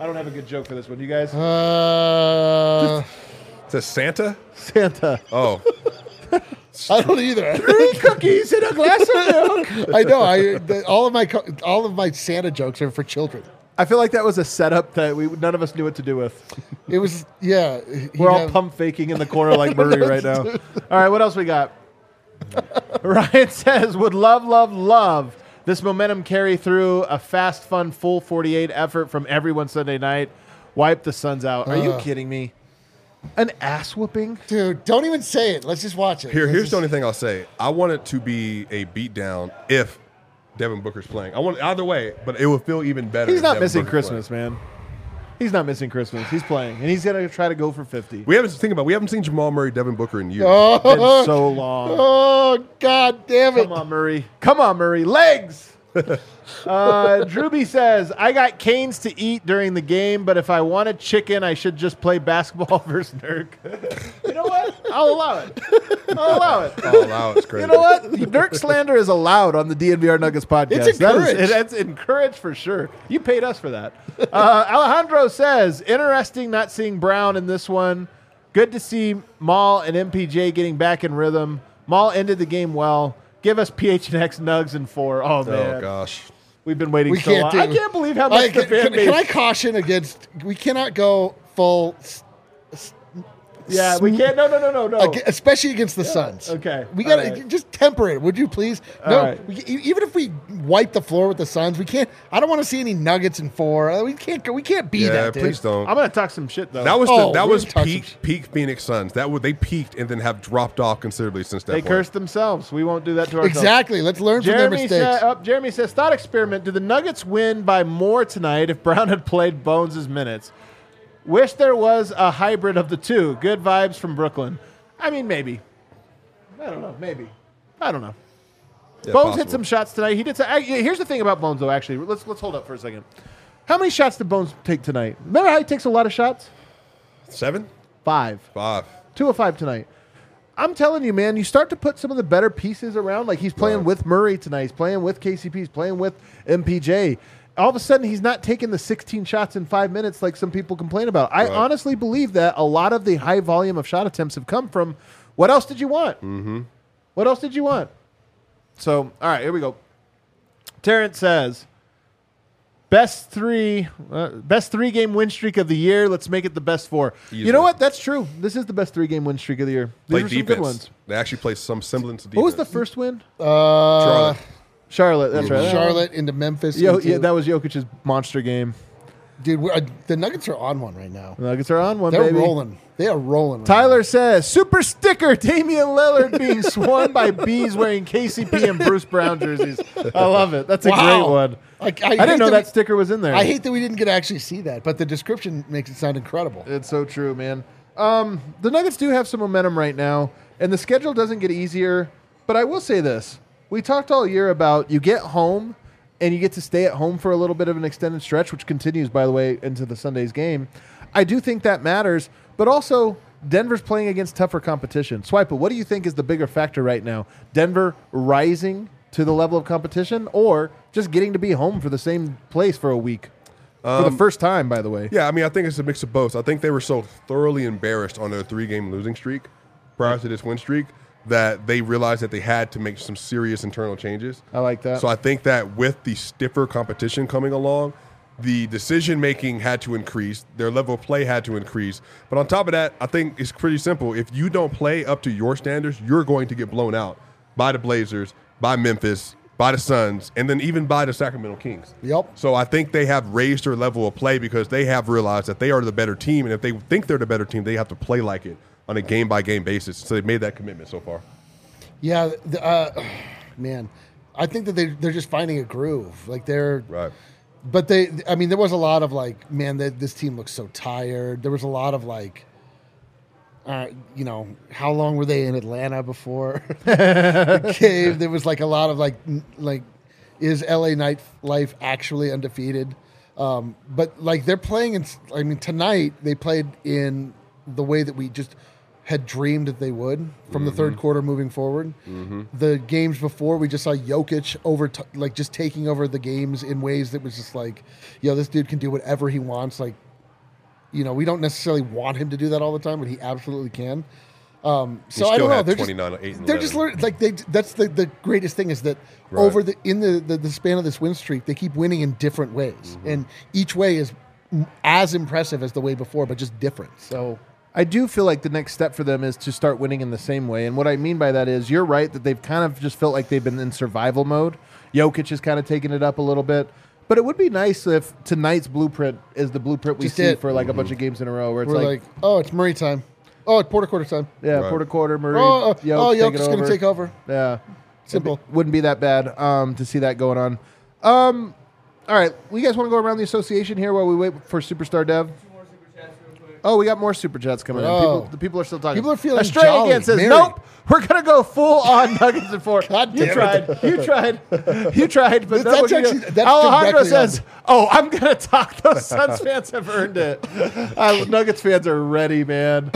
I don't have a good joke for this one. You guys, Uh, It says Santa. Santa, Oh, I don't either. three cookies in a glass of milk. I know. I the, all of my all of my Santa jokes are for children. I feel like that was a setup that we none of us knew what to do with. It was yeah. We're all have- pump faking in the corner like Murray right now. All right, what else we got? Ryan says, would love, love, love this momentum carry through a fast, fun, full 48 effort from everyone Sunday night. Wipe the Suns out. Are you uh. kidding me? An ass whooping? Dude, don't even say it. Let's just watch it. here, Let's here's just- the only thing I'll say. I want it to be a beatdown if Devin Booker's playing. I want either way, but it would feel even better. He's not Devin missing Booker's Christmas, man. He's not missing Christmas. He's playing, and he's going to try to go for 50. We haven't think about. it, We haven't seen Jamal Murray, Devin Booker in years. Oh, Been so long. oh God damn it! Come on, Murray. Come on, Murray. Legs. Uh, Drewby says, I got canes to eat during the game, but if I want a chicken, I should just play basketball versus Nurk. you know what? I'll allow it. I'll allow it. Oh, wow, it's crazy. You know what? Nurk slander is allowed on the DNVR Nuggets podcast. It's That is- encouraged. it- it's encouraged for sure. You paid us for that. Uh, Alejandro says, interesting not seeing Brown in this one. Good to see Maul and MPJ getting back in rhythm. Maul ended the game well. Give us PHNX Nugs and four. Oh, oh man. Oh gosh. We've been waiting We so can't long. do. I can't believe how much I- the can, fan can- base. can I caution against? We cannot go full, s- yeah, we can't. No, no, no, no, no. ag- especially against the Suns. okay. we got to All right. just temper it, would you please? No, All right. we, e- even if we wipe the floor with the Suns, we can't. I don't want to see any Nuggets in four. Uh, We can't. go. We can't be Yeah, that. Dude. please don't. I'm going to talk some shit, though. That was Oh, the, that we're was talking- peak peak Phoenix Suns. That would they peaked and then have dropped off considerably since that they point. cursed themselves. We won't do that to ourselves. Exactly. Let's learn from their Jeremy, mistakes. said, oh, Jeremy says, thought experiment. Do the Nuggets win by more tonight if Brown had played Bones' minutes? Wish there was a hybrid of the two. Good vibes from Brooklyn. I mean, maybe. I don't know. Maybe. I don't know. Yeah, Bones possible. hit some shots tonight. He did. Some, actually, here's the thing about Bones, though. Actually, let's let's hold up for a second. How many shots did Bones take tonight? Remember how he takes a lot of shots? seven, Five. five. Two of five tonight. I'm telling you, man, you start to put some of the better pieces around. Like he's playing with Murray tonight. He's playing with KCP. He's playing with MPJ. All of a sudden, he's not taking the 16 shots in five minutes like some people complain about. I Right. honestly believe that a lot of the high volume of shot attempts have come from what else did you want? Mm-hmm. What else did you want? So, all right, here we go. Terrence says, best three, uh, best three game win streak of the year. Let's make it the best four. You know what? That's true. This is the best three game win streak of the year. These Play are some defense. good ones. They actually play some semblance of defense. What was the first win? Uh, Charlotte. Charlotte. That's right. Charlotte into Memphis. Yo, into- yeah, that was Jokic's monster game. dude. we're- uh, the Nuggets are on one right now. The Nuggets are on one. They're baby. rolling. They are rolling. right Tyler says, super sticker, Damian Lillard being swarmed by bees wearing KCP and Bruce Brown jerseys. I love it. That's a Wow. great one. I- I I, hate didn't know that that we- sticker was in there. now. I hate that we didn't get to actually see that, but the description makes it sound incredible. It's so true, man. Um, the Nuggets do have some momentum right now, and the schedule doesn't get easier. But I will say this: we talked all year about you get home and you get to stay at home for a little bit of an extended stretch, which continues, by the way, into the Sunday's game. I do think that matters, but also Denver's playing against tougher competition. Swipa, what do you think is the bigger factor right now? Denver rising to the level of competition, or just getting to be home for the same place for a week for the um, first time? By the way, Yeah, I mean, I think it's a mix of both. I think they were so thoroughly embarrassed on their three-game losing streak prior to this win streak that they realized that they had to make some serious internal changes. I like that. So I think that with the stiffer competition coming along, the decision making had to increase, their level of play had to increase. But on top of that, I think it's pretty simple. If you don't play up to your standards, you're going to get blown out by the Blazers, by Memphis, by the Suns, and then even by the Sacramento Kings. Yep. So I think they have raised their level of play because they have realized that they are the better team, and if they think they're the better team, they have to play like it on a game by game basis. So they've made that commitment so far. Yeah, the, uh, man, I think that they they're just finding a groove. Like they're Right. but they i mean there was a lot of like man that this team looks so tired there was a lot of like uh, you know how long were they in atlanta before the cave there was like a lot of like like is la night life actually undefeated um, but like they're playing in i mean tonight they played in the way that we just had dreamed that they would from the third quarter moving forward. The games before, we just saw Jokic over, t- like just taking over the games in ways that was just like, yo, this dude can do whatever he wants. Like, you know, we don't necessarily want him to do that all the time, but he absolutely can. Um, so I don't know. They're 29, just, 8 and they're just learning. Like they, that's the, the greatest thing is that Right. over the in the, the the span of this win streak, they keep winning in different ways, Mm-hmm. and each way is as impressive as the way before, but just different. So I do feel like the next step for them is to start winning in the same way. And what I mean by that is you're right that they've kind of just felt like they've been in survival mode. Jokic has kind of taken it up a little bit. But it would be nice if tonight's blueprint is the blueprint we Just see it. for like a bunch of games in a row where it's we're like, like, oh, it's Murray time. Oh, it's quarter quarter time. yeah, Right. quarter quarter, Murray, Oh, uh, Jokic oh, taking Jokic's going to over. take over. Yeah. Simple. It wouldn't be that bad um, to see that going on. Um, all right. Well, you guys want to go around the association here while we wait for Superstar Dev? Oh, we got more super chats coming in. Oh. People, the people are still talking. People are feeling Australia jolly, again says, merry. "Nope, we're gonna go full on Nuggets and four. God you damn tried, it. you tried, you tried, but That's no, we're gonna actually- that's Alejandro directly says, "Oh, I'm gonna talk. Those Suns fans have earned it. Uh, Nuggets fans are ready, man.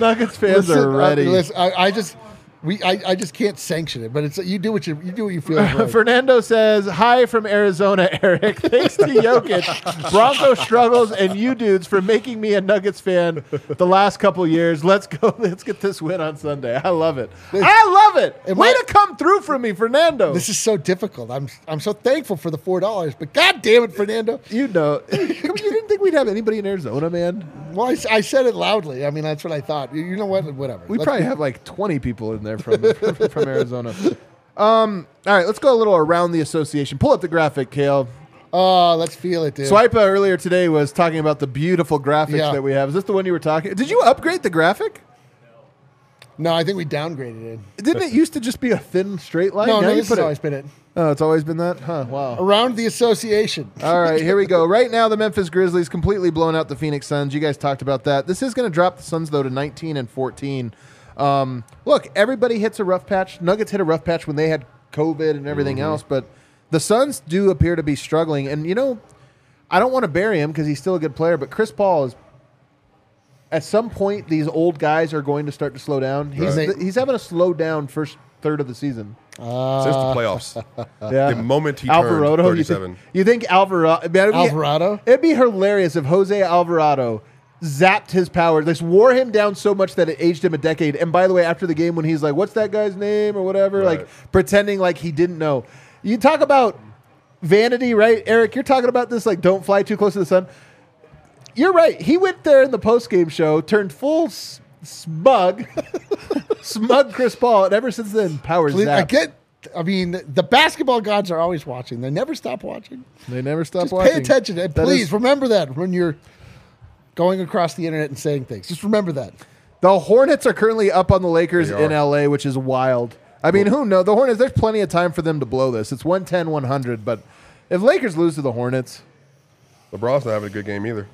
Nuggets fans Listen, are ready." Uh, listen, I, I just we I, I just can't sanction it, but it's you do what you you do what you feel right. Fernando says, Hi from Arizona, Eric. Thanks to Jokic, Bronco struggles, and you dudes for making me a Nuggets fan the last couple years. Let's go. Let's get this win on Sunday. I love it. I love it. Way to come through for me, Fernando. This is so difficult. I'm I'm so thankful for the four dollars, but god damn it, Fernando. you know, you didn't think we'd have anybody in Arizona, man? Well, I said it loudly. I mean, that's what I thought. You, you know what? Whatever. We Let's- probably have like 20 people in there from, from Arizona. Um, all right, let's go a little around the association. Pull up the graphic, Kale. Oh, let's feel it, dude. Swipa earlier today was talking about the beautiful graphics Yeah. that we have. Is this the one you were talking? Did you upgrade the graphic? No, I think we downgraded it. Didn't it used to just be a thin straight line? No, Now no, you this put has it- always been it. Oh, it's always been that? Huh, wow. Around the association. All right, here we go. Right now, the Memphis Grizzlies completely blown out the Phoenix Suns. You guys talked about that. This is going to drop the Suns, though, to 19 and 14. Um, look, everybody hits a rough patch. Nuggets hit a rough patch when they had COVID and everything else, but the Suns do appear to be struggling. And, you know, I don't want to bury him because he's still a good player, but Chris Paul is. At some point, these old guys are going to start to slow down. He's, Right. he's having a slow down first third of the season. Ah. Since the playoffs. Yeah. The moment he Alvarado, turned you 37. think, you think Alvarado? It'd be, Alvarado? It'd be hilarious if Jose Alvarado zapped his power, just wore him down so much that it aged him a decade. And by the way, after the game, when he's like, "What's that guy's name?" or whatever, Right. like pretending like he didn't know. You talk about vanity, right, Eric? You're talking about this like, don't fly too close to the sun. You're right. He went there in the post game show, turned full s- smug, smug Chris Paul, and ever since then, powers Please, I get. I mean, the basketball gods are always watching. They never stop watching. They never stop Just watching. pay attention. And That please is- remember that when you're going across the internet and saying things. Just remember that. The Hornets are currently up on the Lakers They in. LA, which is wild. I mean, who knows? The Hornets, there's plenty of time for them to blow this. It's 110, 100. But if Lakers lose to the Hornets, LeBron's not having a good game either.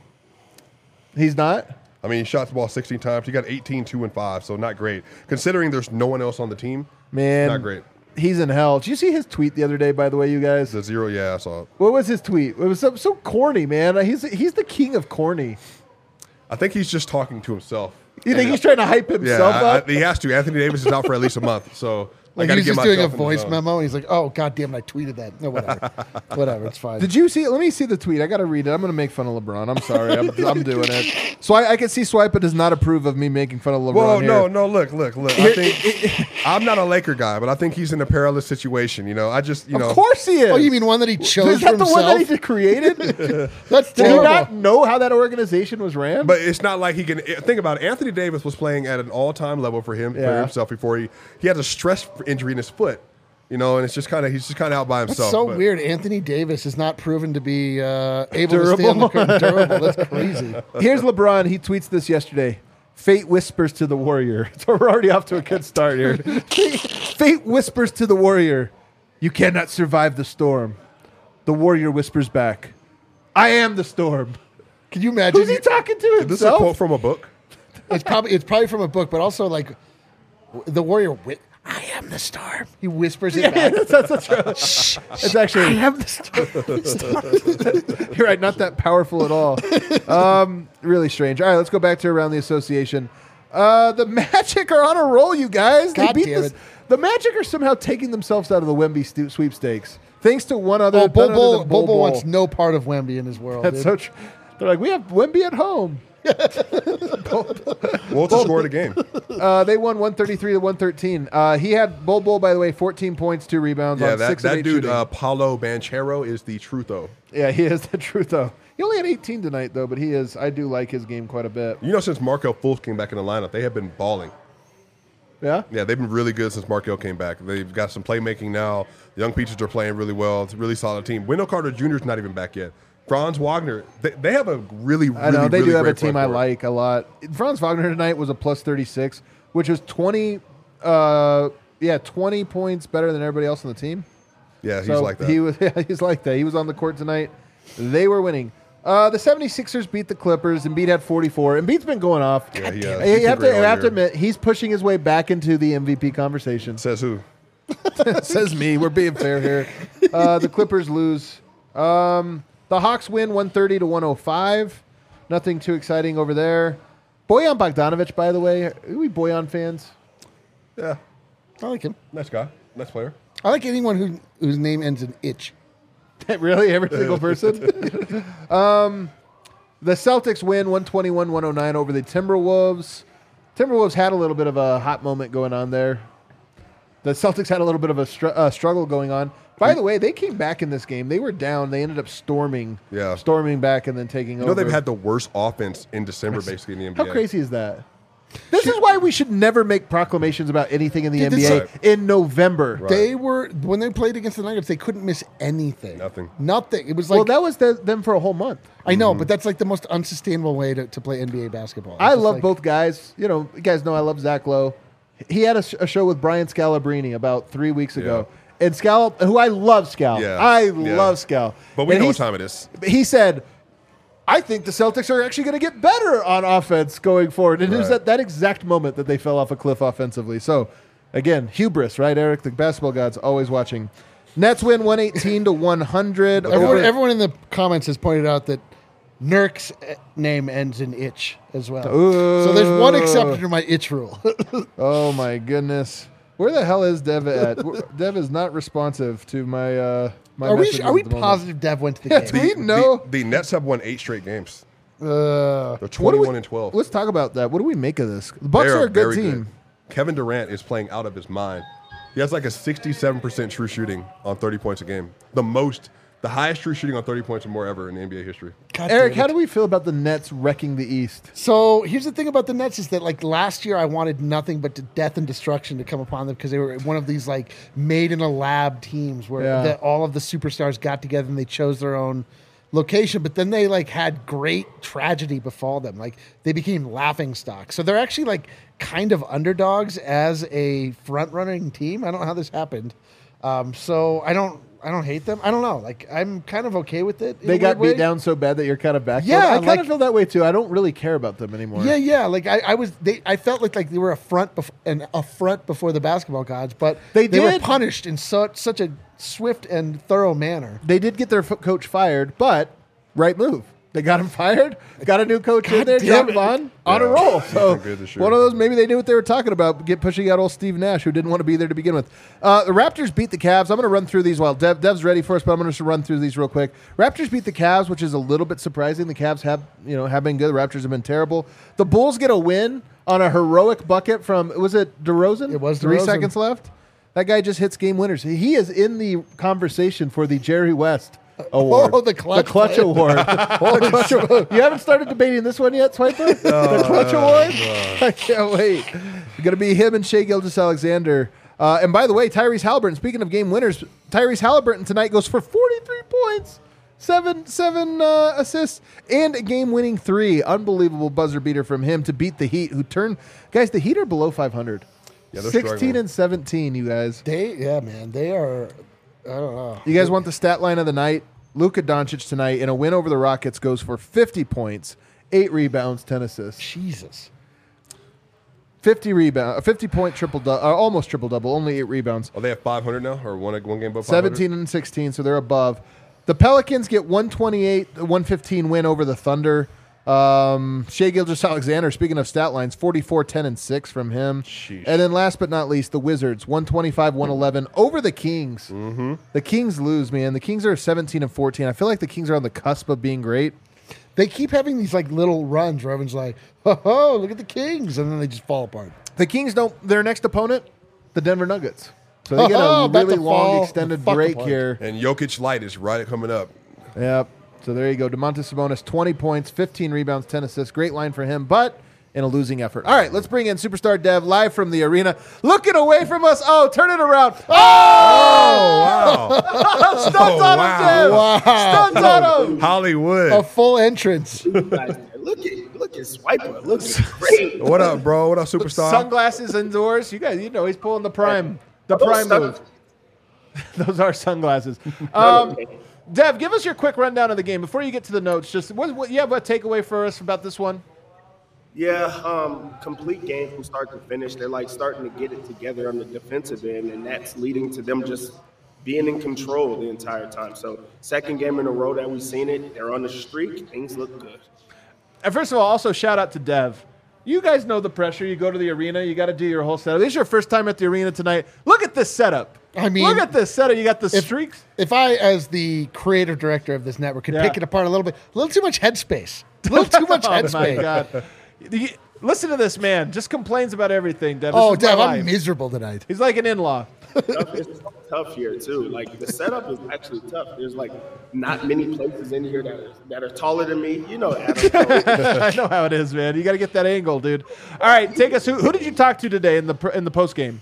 he's not. I mean, he shot the ball 16 times. He got 18, 2, and 5, so not great. Considering there's no one else on the team, Man, not great. He's in hell. Did you see his tweet the other day, by the way, you guys? The zero, yeah, I saw it. What was his tweet? It was so, so corny, man. Uh, he's, he's the king of corny. I think he's just talking to himself. You think he's trying to hype Yeah, himself I- I- up? he has to. Anthony Davis is out for at least a month, so I Like he's just doing a myself in the voice memo. And he's like, "Oh God damn it, I tweeted that." No, whatever, whatever. It's fine. Did you see? Let me see the tweet. I got to read it. I'm going to make fun of LeBron. I'm sorry. I'm, I'm doing it. So I, I can see Swipa does not approve of me making fun of LeBron. Well, here. no, no. Look, look, look. I think I'm not a Laker guy, but I think he's in a perilous situation. You know, I just, you know, Of course he is. oh, you mean one that he chose Is that the himself? one that he created? That's Did he terrible. not know how that organization was ran? But it's not like he can think about it. Anthony Davis was playing at an all-time level for him, for himself before he he had a stress injury in his foot. You know, and it's just kind of he's just kind of out by That's himself. so but- weird. Anthony Davis is not proven to be uh, able to stay on the Durable. court. Durable. That's crazy. Here's LeBron. He tweets this yesterday. Fate whispers to the warrior. So we're already off to a good start here. Fate whispers to the warrior. You cannot survive the storm. The warrior whispers back, I am the storm. Can you imagine? Who's he talking to Is this a quote from a book? It's probably it's probably from a book, but also like the warrior. Whi- I am the storm. He whispers it Yeah, back. that's, that's, that's right. It's actually I am the storm. You're right, not that powerful at all. Um, really strange. All right, let's go back to around the association. Uh, the Magic are on a roll, you guys. They beat damn this. it. The Magic are somehow taking themselves out of the Wemby stu- sweepstakes, thanks to one other. Oh, Bull none other Bull, Bull Bull Bull wants no part of Wemby in his world. That's dude. so. Tr- they're like, we have Wemby at home. What's the score of the game? Uh, they won 133 to 113. Uh, he had Bol Bol, by the way, 14 points, two rebounds Yeah, on that, six of that eight dude, shooting. uh, Paolo Banchero, is the trutho. yeah, he is the truth though. He only had 18 tonight though, but he is. I do like his game quite a bit. You know, since Markelle Fultz came back in the lineup, they have been balling. Yeah. Yeah, they've been really good since Markelle came back. They've got some playmaking now. The young Peaches are playing really well. It's a really solid team. Wendell Carter Jr. is not even back yet. Franz Wagner, they, they have a really, really, I know they really do have a team I like a lot. Franz Wagner tonight was a plus thirty six, which is twenty. Uh, yeah, twenty points better than everybody else on the team. Yeah, he's so like that. He was. Yeah, he's like that. He was on the court tonight. They were winning. Uh, the 76ers beat the Clippers. And Embiid had 44. and Embiid's been going off. Yeah, he has. You have to, you have to admit, he's pushing his way back into the MVP conversation. Says who? Says me. We're being fair here. Uh, the Clippers lose. Um, the Hawks win 130 to 105. Nothing too exciting over there. Bojan Bogdanovic, by the way, are we Bojan fans? Yeah, I like him. nice guy, nice player. I like anyone who whose name ends in itch. really, every single person. um, the Celtics win 121-109 over the Timberwolves. Timberwolves had a little bit of a hot moment going on there. The Celtics had a little bit of a str- uh, struggle going on. By the way, they came back in this game. They were down. They ended up storming, Yeah. storming back and then taking You know over. they've had the worst offense in December, basically in the NBA. How crazy is that? This is why we should never make proclamations about anything in the Dude, this- NBA Right. in November. Right. They were when they played against the Nuggets, they couldn't miss anything. Nothing. Nothing. It was like well, that was the, them for a whole month. I know, mm-hmm. but that's like the most unsustainable way to, to play NBA basketball. It's I just love like- both guys. You know, you guys know I love Zach Lowe. He had a, sh- a show with Brian Scalabrine about three weeks ago. And Scal, who I love Scal. Yeah, I yeah. love Scal. But we And know what time it is. He said, I think the Celtics are actually going to get better on offense going forward. And it was Right. at that exact moment that they fell off a cliff offensively. So, again, hubris, right, Eric? The basketball god's always watching. Nets win 118 to 100. Everyone, everyone in the comments has pointed out that Nurk's eh, name ends in itch as well. Ooh. So there's one exception to my itch rule. Oh my goodness. Where the hell is Dev at? Dev is not responsive to my uh my are we are we at the moment. positive Dev went to the Yes, game? we- know- The, the Nets have won eight straight games. Uh, They're 21 we- and 12. Let's talk about that. What do we make of this? The Bucks They are a good very team. Kevin Durant is playing out of his mind. He has like a 67% true shooting on 30 points a game. The most, the highest true shooting on 30 points or more ever in NBA history. God Eric, how do we feel about the Nets wrecking the East? So here's the thing about the Nets is that like last year I wanted nothing but to death and destruction to come upon them because they were one of these like made in a lab teams where Yeah. the, all of the superstars got together and they chose their own location but then they like had great tragedy befall them like they became laughing stock so they're actually like kind of underdogs as a front running team i don't know how this happened um, so i don't i don't hate them i don't know like i'm kind of okay with it They got beat way. down so bad that you're kind of back. Yeah, I kind like- of feel that way too. I don't really care about them anymore. Yeah, yeah. Like I, I was, they, I felt like like they were a front, bef- an affront before the basketball gods, but They they were punished in such such a swift and thorough manner. They did get their f- coach fired, but right move. They got him fired. Got a new coach in there, John. Vaughn, on a roll. So been good this year. one of those. Maybe they knew what they were talking about. Get pushing out old Steve Nash, who didn't want to be there to begin with. Uh, the Raptors beat the Cavs. I'm going to run through these while Dev, Dev's ready for us, but I'm going to run through these real quick. Raptors beat the Cavs, which is a little bit surprising. The Cavs have you know have been good. The Raptors have been terrible. The Bulls get a win on a heroic bucket from was it DeRozan? It was three seconds left. That guy just hits game winners. He is in the conversation for the Jerry West award. Oh, the clutch the clutch play. award. The clutch award. You haven't started debating this one yet, Swipa? the clutch award. I can't wait. It's gonna be him and Shai Gilgeous-Alexander. Uh, and by the way, Tyrese Halliburton. Speaking of game winners, Tyrese Halliburton tonight goes for 43 points, seven seven uh, assists, and a game-winning three. Unbelievable buzzer beater from him to beat the Heat, who turned guys. The Heat are below 500. Yeah, 16 struggling. and 17, you guys. They, yeah, man, they are. I don't know. You guys want the stat line of the night? Luka Doncic tonight in a win over the Rockets goes for 50 points, eight rebounds, 10 assists. Jesus. 50 rebound, a 50 point triple double, uh, almost triple double, only eight rebounds. Oh, they have 500 now, or one one game above 500? 17 and 16, so they're above. The Pelicans get 128, 115 win over the Thunder. Um, Shai Gilgeous-Alexander, speaking of stat lines, 44, 10, and 6 from him. Sheesh. And then last but not least, the Wizards, 125, 111 over the Kings. Mm-hmm. The Kings lose, man. The Kings are 17 and 14. I feel like the Kings are on the cusp of being great. They keep having these like little runs where everyone's like, "Oh, ho, look at the Kings," and then they just fall apart. The Kings don't, their next opponent, the Denver Nuggets. So they get Oh, a about really long fall extended break apart. here. And Jokic Light is right coming up. Yep. So there you go. Domantas Sabonis, 20 points, 15 rebounds, 10 assists. Great line for him, but in a losing effort. All right, let's bring in Superstar Dev live from the arena. Looking away from us. Oh, turn it around. Oh! Wow. Stunt Oh, on wow. him, Dev. Wow. Stunt on him. Hollywood. A full entrance. look at you, look at Swipa. Looks great. What up, bro? What up, superstar? Sunglasses indoors. You guys, you know, he's pulling the prime. The prime sun- move. Those are sunglasses. Um, Dev, give us your quick rundown of the game before you get to the notes. Just what, what you have a takeaway for us about this one? Yeah, um, complete game from start to finish. They're like starting to get it together on the defensive end, and that's leading to them just being in control the entire time. So, second game in a row that we've seen it. They're on the streak. Things look good. And first of all, also shout out to Dev. You guys know the pressure. You go to the arena, you got to do your whole setup. This is your first time at the arena tonight. Look at this setup. I mean, look at this setup. You got the if- streaks. If I, as the creative director of this network, could Yeah. pick it apart a little bit, a little too much headspace. A little too much Oh my headspace. god! Listen to this man. Just complains about everything. Dev. Oh, is Dev, I'm miserable tonight. He's like an in-law. tough, it's tough here too. Like the setup is actually tough. There's like not many places in here that are, that are taller than me. You know, I know how it is, man. You got to get that angle, dude. All right, take us. Who, who did you talk to today in the in the post game?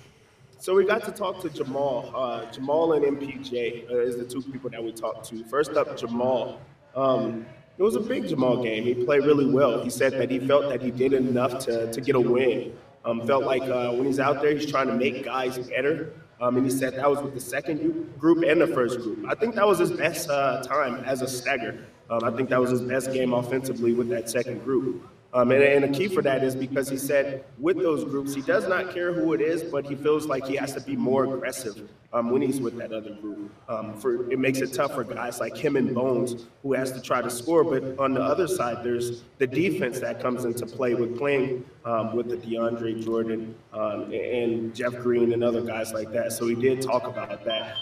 So we got to talk to Jamal. Uh, Jamal and MPJ uh, is the two people that we talked to. First up, Jamal. Um, it was a big Jamal game. He played really well. He said that he felt that he did enough to, to get a win. Um, felt like uh, when he's out there, he's trying to make guys better. Um, and he said that was with the second group- and the first group. I think that was his best uh, time as a stagger. Um, I think that was his best game offensively with that second group. Um, and, and a key for that is because he said with those groups, he does not care who it is, but he feels like he has to be more aggressive um, when he's with that other group. Um, for it makes it tough for guys like him and Bones, who has to try to score. But on the other side, there's the defense that comes into play with playing um, with the DeAndre Jordan um, and Jeff Green and other guys like that. So he did talk about that.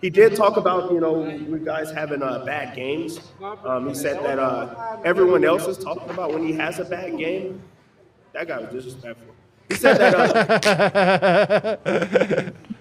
He did talk about, you know, you guys having uh, bad games. Um, he said that uh, everyone else is talking about when he has a bad game. That guy was disrespectful. He said that.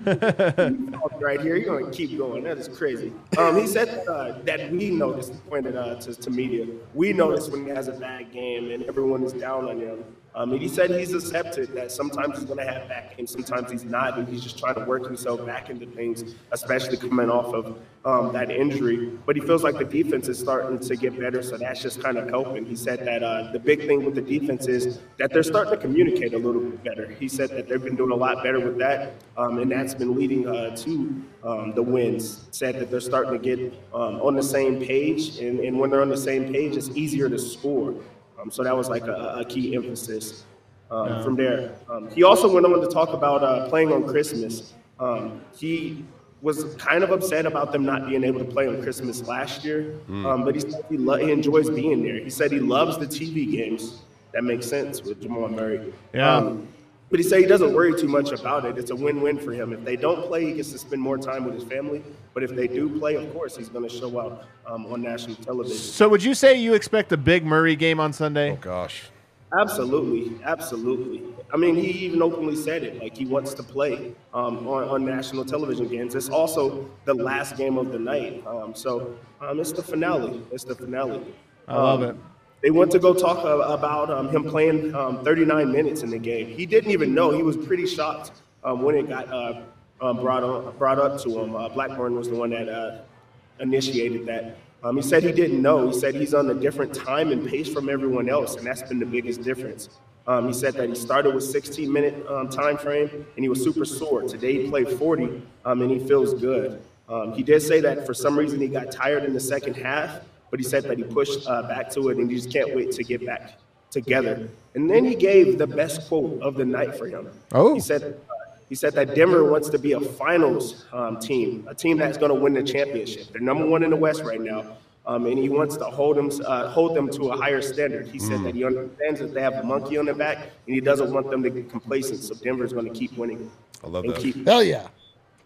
Uh, right here, you're gonna keep going. That is crazy. Um, he said uh, that we noticed, pointed to, to media, we noticed when he has a bad game and everyone is down on him. Um, and he said he's accepted that sometimes he's going to have back games, sometimes he's not, and he's just trying to work himself back into things, especially coming off of um, that injury. But he feels like the defense is starting to get better, so that's just kind of helping. He said that uh, the big thing with the defense is that they're starting to communicate a little bit better. He said that they've been doing a lot better with that, um, and that's been leading uh, to um, the wins. Said that they're starting to get um, on the same page, and, and when they're on the same page, it's easier to score. Um, so that was like a, a key emphasis um, from there. Um, he also went on to talk about uh, playing on Christmas. Um, he was kind of upset about them not being able to play on Christmas last year, um, but he said he, lo- he enjoys being there. He said he loves the TV games. That makes sense with Jamal Murray. Yeah. But he said he doesn't worry too much about it. It's a win-win for him. If they don't play, he gets to spend more time with his family. But if they do play, of course, he's going to show up um, on national television. So, would you say you expect a big Murray game on Sunday? Oh gosh. Absolutely, absolutely. I mean, he even openly said it, like he wants to play um, on, on national television games. It's also the last game of the night, um, so um, it's the finale. It's the finale. I love Um, it. They went to go talk uh, about um, him playing um, 39 minutes in the game. He didn't even know. He was pretty shocked um, when it got uh, um, brought on, brought up to him. Uh, Blackburn was the one that uh, initiated that. Um, he said he didn't know. He said he's on a different time and pace from everyone else, and that's been the biggest difference. Um, he said that he started with 16 minute um, time frame and he was super sore. Today he played 40 um, and he feels good. He did say that for some reason he got tired in the second half, but he said that he pushed uh, back to it and he just can't wait to get back together. And then he gave the best quote of the night for him. Oh. He said, he said that Denver wants to be a finals um, team, a team that's going to win the championship. They're number one in the West right now. Um, and he wants to hold them, uh, hold them to a higher standard. He said that he understands that they have a monkey on their back, and he doesn't want them to get complacent. So Denver's going to keep winning. I love that. keep Hell yeah.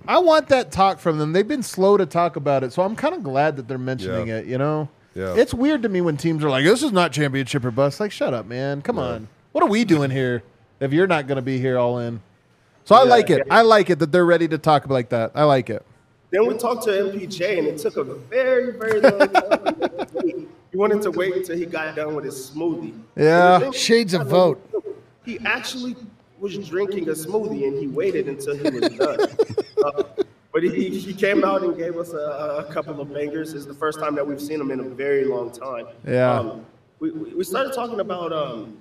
I want that talk from them. They've been slow to talk about it, so I'm kind of glad that they're mentioning Yeah. it. You know, Yeah. it's weird to me when teams are like, "This is not championship or bust." Like, shut up, man. Come on. What are we doing here if you're not going to be here all in? So I Yeah, like it. yeah. I like it that they're ready to talk like that. I like it. Then we talked to MPJ, and it took a very, very long time. he wanted to wait until he got done with his smoothie. Yeah. And the thing- Shades of Vogt. He actually was drinking a smoothie, and he waited until he was done. Uh, but he, he came out and gave us a, a couple of bangers. It's the first time that we've seen him in a very long time. Yeah. Um, we, we started talking about um,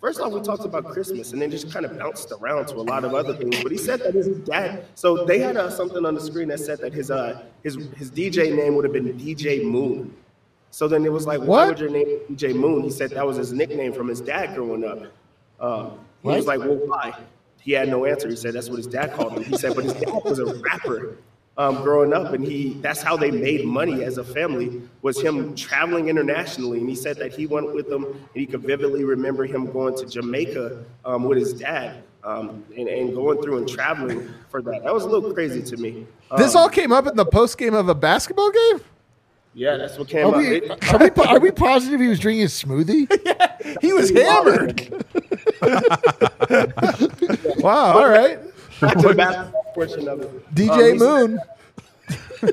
First off, we talked about Christmas, and then just kind of bounced around to a lot of other things. But he said that his dad. So they had uh, something on the screen that said that his uh, his his DJ name would have been DJ Moon. So then it was like, why What? would your name be DJ Moon? He said that was his nickname from his dad growing up. Um, he was like, well, why? He had no answer. He said that's what his dad called him. He said, but his dad was a rapper um, growing up, and he that's how they made money as a family was him traveling internationally. And he said that he went with them, and he could vividly remember him going to Jamaica um, with his dad. Um, and, and going through and traveling for that. That was a little crazy to me. This Um, all came up in the post game of a basketball game. Yeah, that's what came Are up. we, are, we, are we positive he was drinking his smoothie? yeah, He was hammered. wow. All right. back to the basketball portion of it. DJ Um, he said- Moon.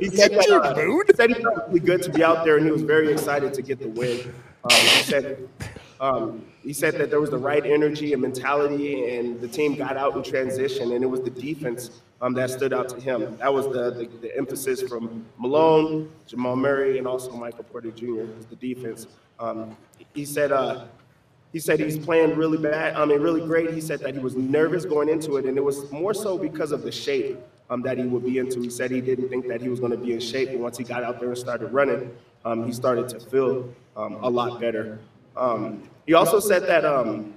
He said, that, uh, he said he felt really good to be out there, and he was very excited to get the win. Um, he said um, he said that there was the right energy and mentality, and the team got out in transition, and it was the defense um, that stood out to him. That was the, the, the emphasis from Malone, Jamal Murray, and also Michael Porter Jr. was the defense. Um, he said. Uh, he said he's playing really bad. I mean, really great. He said that he was nervous going into it, and it was more so because of the shape um, that he would be into. He said he didn't think that he was going to be in shape, and once he got out there and started running, um, he started to feel um, a lot better. Um, he also said that um,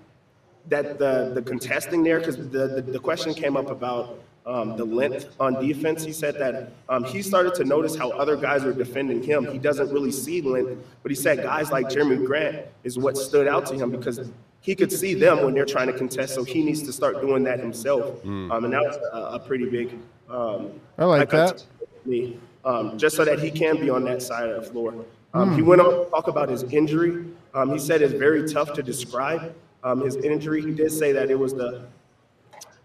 that the the contesting there, because the, the the question came up about um, the length on defense. He said that um, he started to notice how other guys are defending him. He doesn't really see length, but he said guys like Jerami Grant is what stood out to him because he could see them when they're trying to contest. So he needs to start doing that himself, um, and that was a, a pretty big. Um, I like that. me, um, just so that he can be on that side of the floor. Um, He went on to talk about his injury. Um, he said it's very tough to describe um, his injury. He did say that it was the.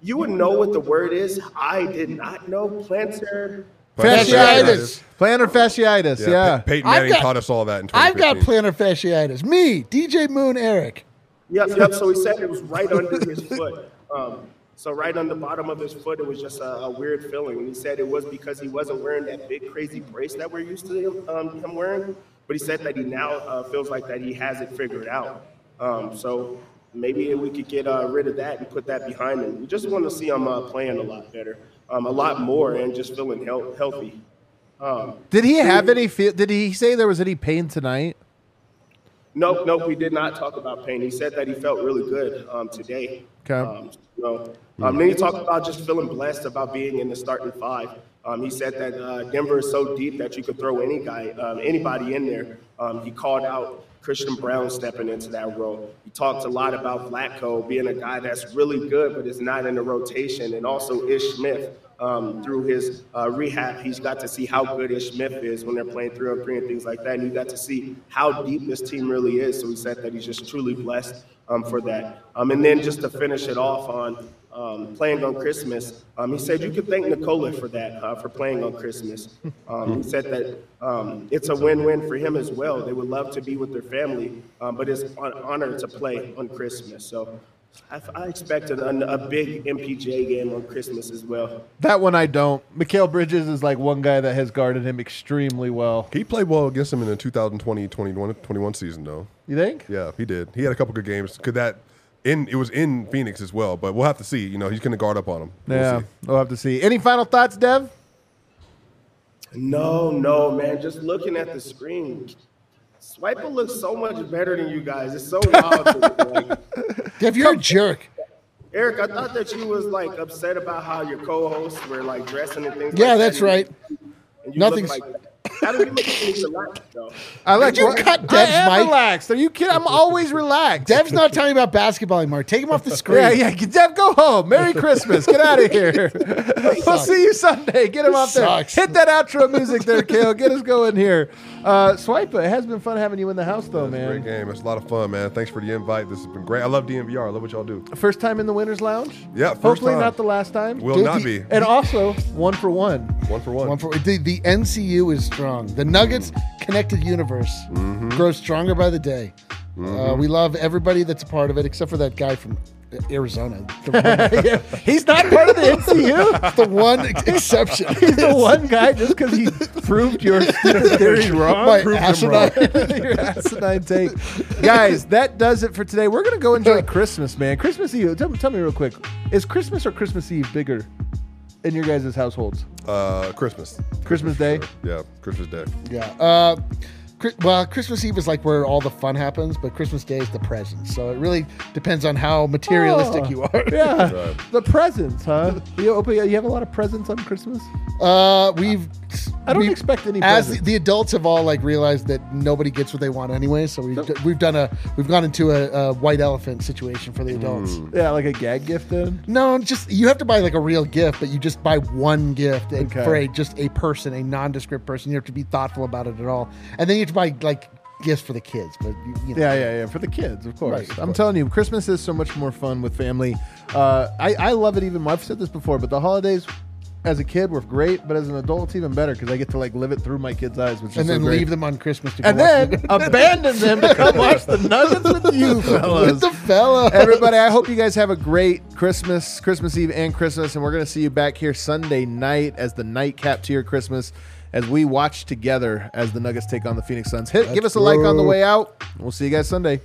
You would know what the word is. I did not know plantar. Fasciitis. Plantar fasciitis. Yeah. Pey- Peyton I've Manning got- taught us all that in I've got plantar fasciitis. Me, DJ Moon, Eric. Yep, yep. So he said it was right under his foot. Um, so right on the bottom of his foot, it was just a, a weird feeling. And he said it was because he wasn't wearing that big crazy brace that we're used to him, um, him wearing. But he said that he now uh, feels like that he has it figured out. Um, so maybe we could get uh, rid of that and put that behind him. We just want to see him uh, playing a lot better, um, a lot more, and just feeling health, healthy. Um, Did he have any feel? Did he say there was any pain tonight? Nope, nope. We did not talk about pain. He said that he felt really good um, today. Okay. Um, know, um, then he talked about just feeling blessed about being in the starting five. Um, he said that uh, Denver is so deep that you could throw any guy, um, anybody in there. Um, he called out Christian Braun stepping into that role. He talked a lot about Vlatko being a guy that's really good, but is not in the rotation, and also Ish Smith. Um, through his uh, rehab, he's got to see how good Ish Smith is when they're playing three on three and things like that. And you got to see how deep this team really is. So he said that he's just truly blessed um, for that. Um, and then just to finish it off on um, playing on Christmas, um, he said you could thank Nikola for that, uh, for playing on Christmas. Um, he said that um, it's a win-win for him as well. They would love to be with their family, um, but it's an honor to play on Christmas. So I, I expect a, a big MPJ game on Christmas as well. That one I don't. Mikal Bridges is like one guy that has guarded him extremely well. He played well against him in the 2020 21, 21 season, though. You think? Yeah, he did. He had a couple good games. Could that in it was in Phoenix as well. But we'll have to see. You know, he's going to guard up on him. We'll Yeah, see. we'll have to see. Any final thoughts, Dev? No, no, man. Just looking at the screen, Swipa looks so much better than you guys. It's so wild. Like, Dev, you're a jerk. Eric, I thought that you was like upset about how your co-hosts were like dressing and things. Yeah, like that's that. right. And you Nothing's- Look like, how do you look any relaxed though? I like you what- cut I am mic? relaxed. Are you kidding? I'm always relaxed. Dev's not telling you about basketball anymore. Take him off the screen. Yeah, yeah. get- Dev, go home. Merry Christmas. Get out of here. we'll see you Sunday. Get him off there. Sucks. Hit that outro music there, Kale. Get us going here. Uh, Swipe, it has been fun having you in the house, though, man. Great game. It's a lot of fun, man. Thanks for the invite. This has been great. I love DNVR. I love what y'all do. First time in the Winners Lounge? Yeah, first Hopefully time. not the last time. Will Dude, not the- be and also, one for one. one for one. One for, the, the NCU is strong. The Nuggets connected universe grows stronger by the day. Uh, we love everybody that's a part of it, except for that guy from uh, Arizona. Yeah, He's not part of the one, the one exception. He's the one guy just because he proved your theory wrong. My Proved asinine- wrong. your asinine take. Guys, that does it for today. We're going to go enjoy Christmas, man. Christmas Eve. Tell, tell me real quick. Is Christmas or Christmas Eve bigger in your guys' households? Uh, Christmas. Christmas Day? Yeah, Christmas Day. Yeah. Uh, well, Christmas Eve is like where all the fun happens, but Christmas Day is the presents. So it really depends on how materialistic Oh, you are. Yeah. Right. The presents, huh? You, open, you have a lot of presents on Christmas? Uh, we've. I don't we've- expect any As the, presents. the adults have all like realized that nobody gets what they want anyway, so we've we've done a we've gone into a, a white elephant situation for the adults. Yeah, like a gag gift then? No, just you have to buy like a real gift, but you just buy one gift and Okay. for a just a person, a nondescript person. You have to be thoughtful about it at all, and then you have to buy like gifts for the kids. But you, you know, Yeah, yeah, yeah. For the kids, of course. Right, of I'm course. telling you, Christmas is so much more fun with family. Uh, I, I love it even more. I've said this before, but the holidays as a kid were great, but as an adult, it's even better because I get to like live it through my kids' eyes, which and so then great. leave them on Christmas to go and then the- abandon them to come watch the Nuggets with you, fellas. with the fella. Everybody, I hope you guys have a great Christmas, Christmas Eve, and Christmas. And we're going to see you back here Sunday night as the nightcap to your Christmas as we watch together as the Nuggets take on the Phoenix Suns. Hit, give us a like on the way out. We'll see you guys Sunday.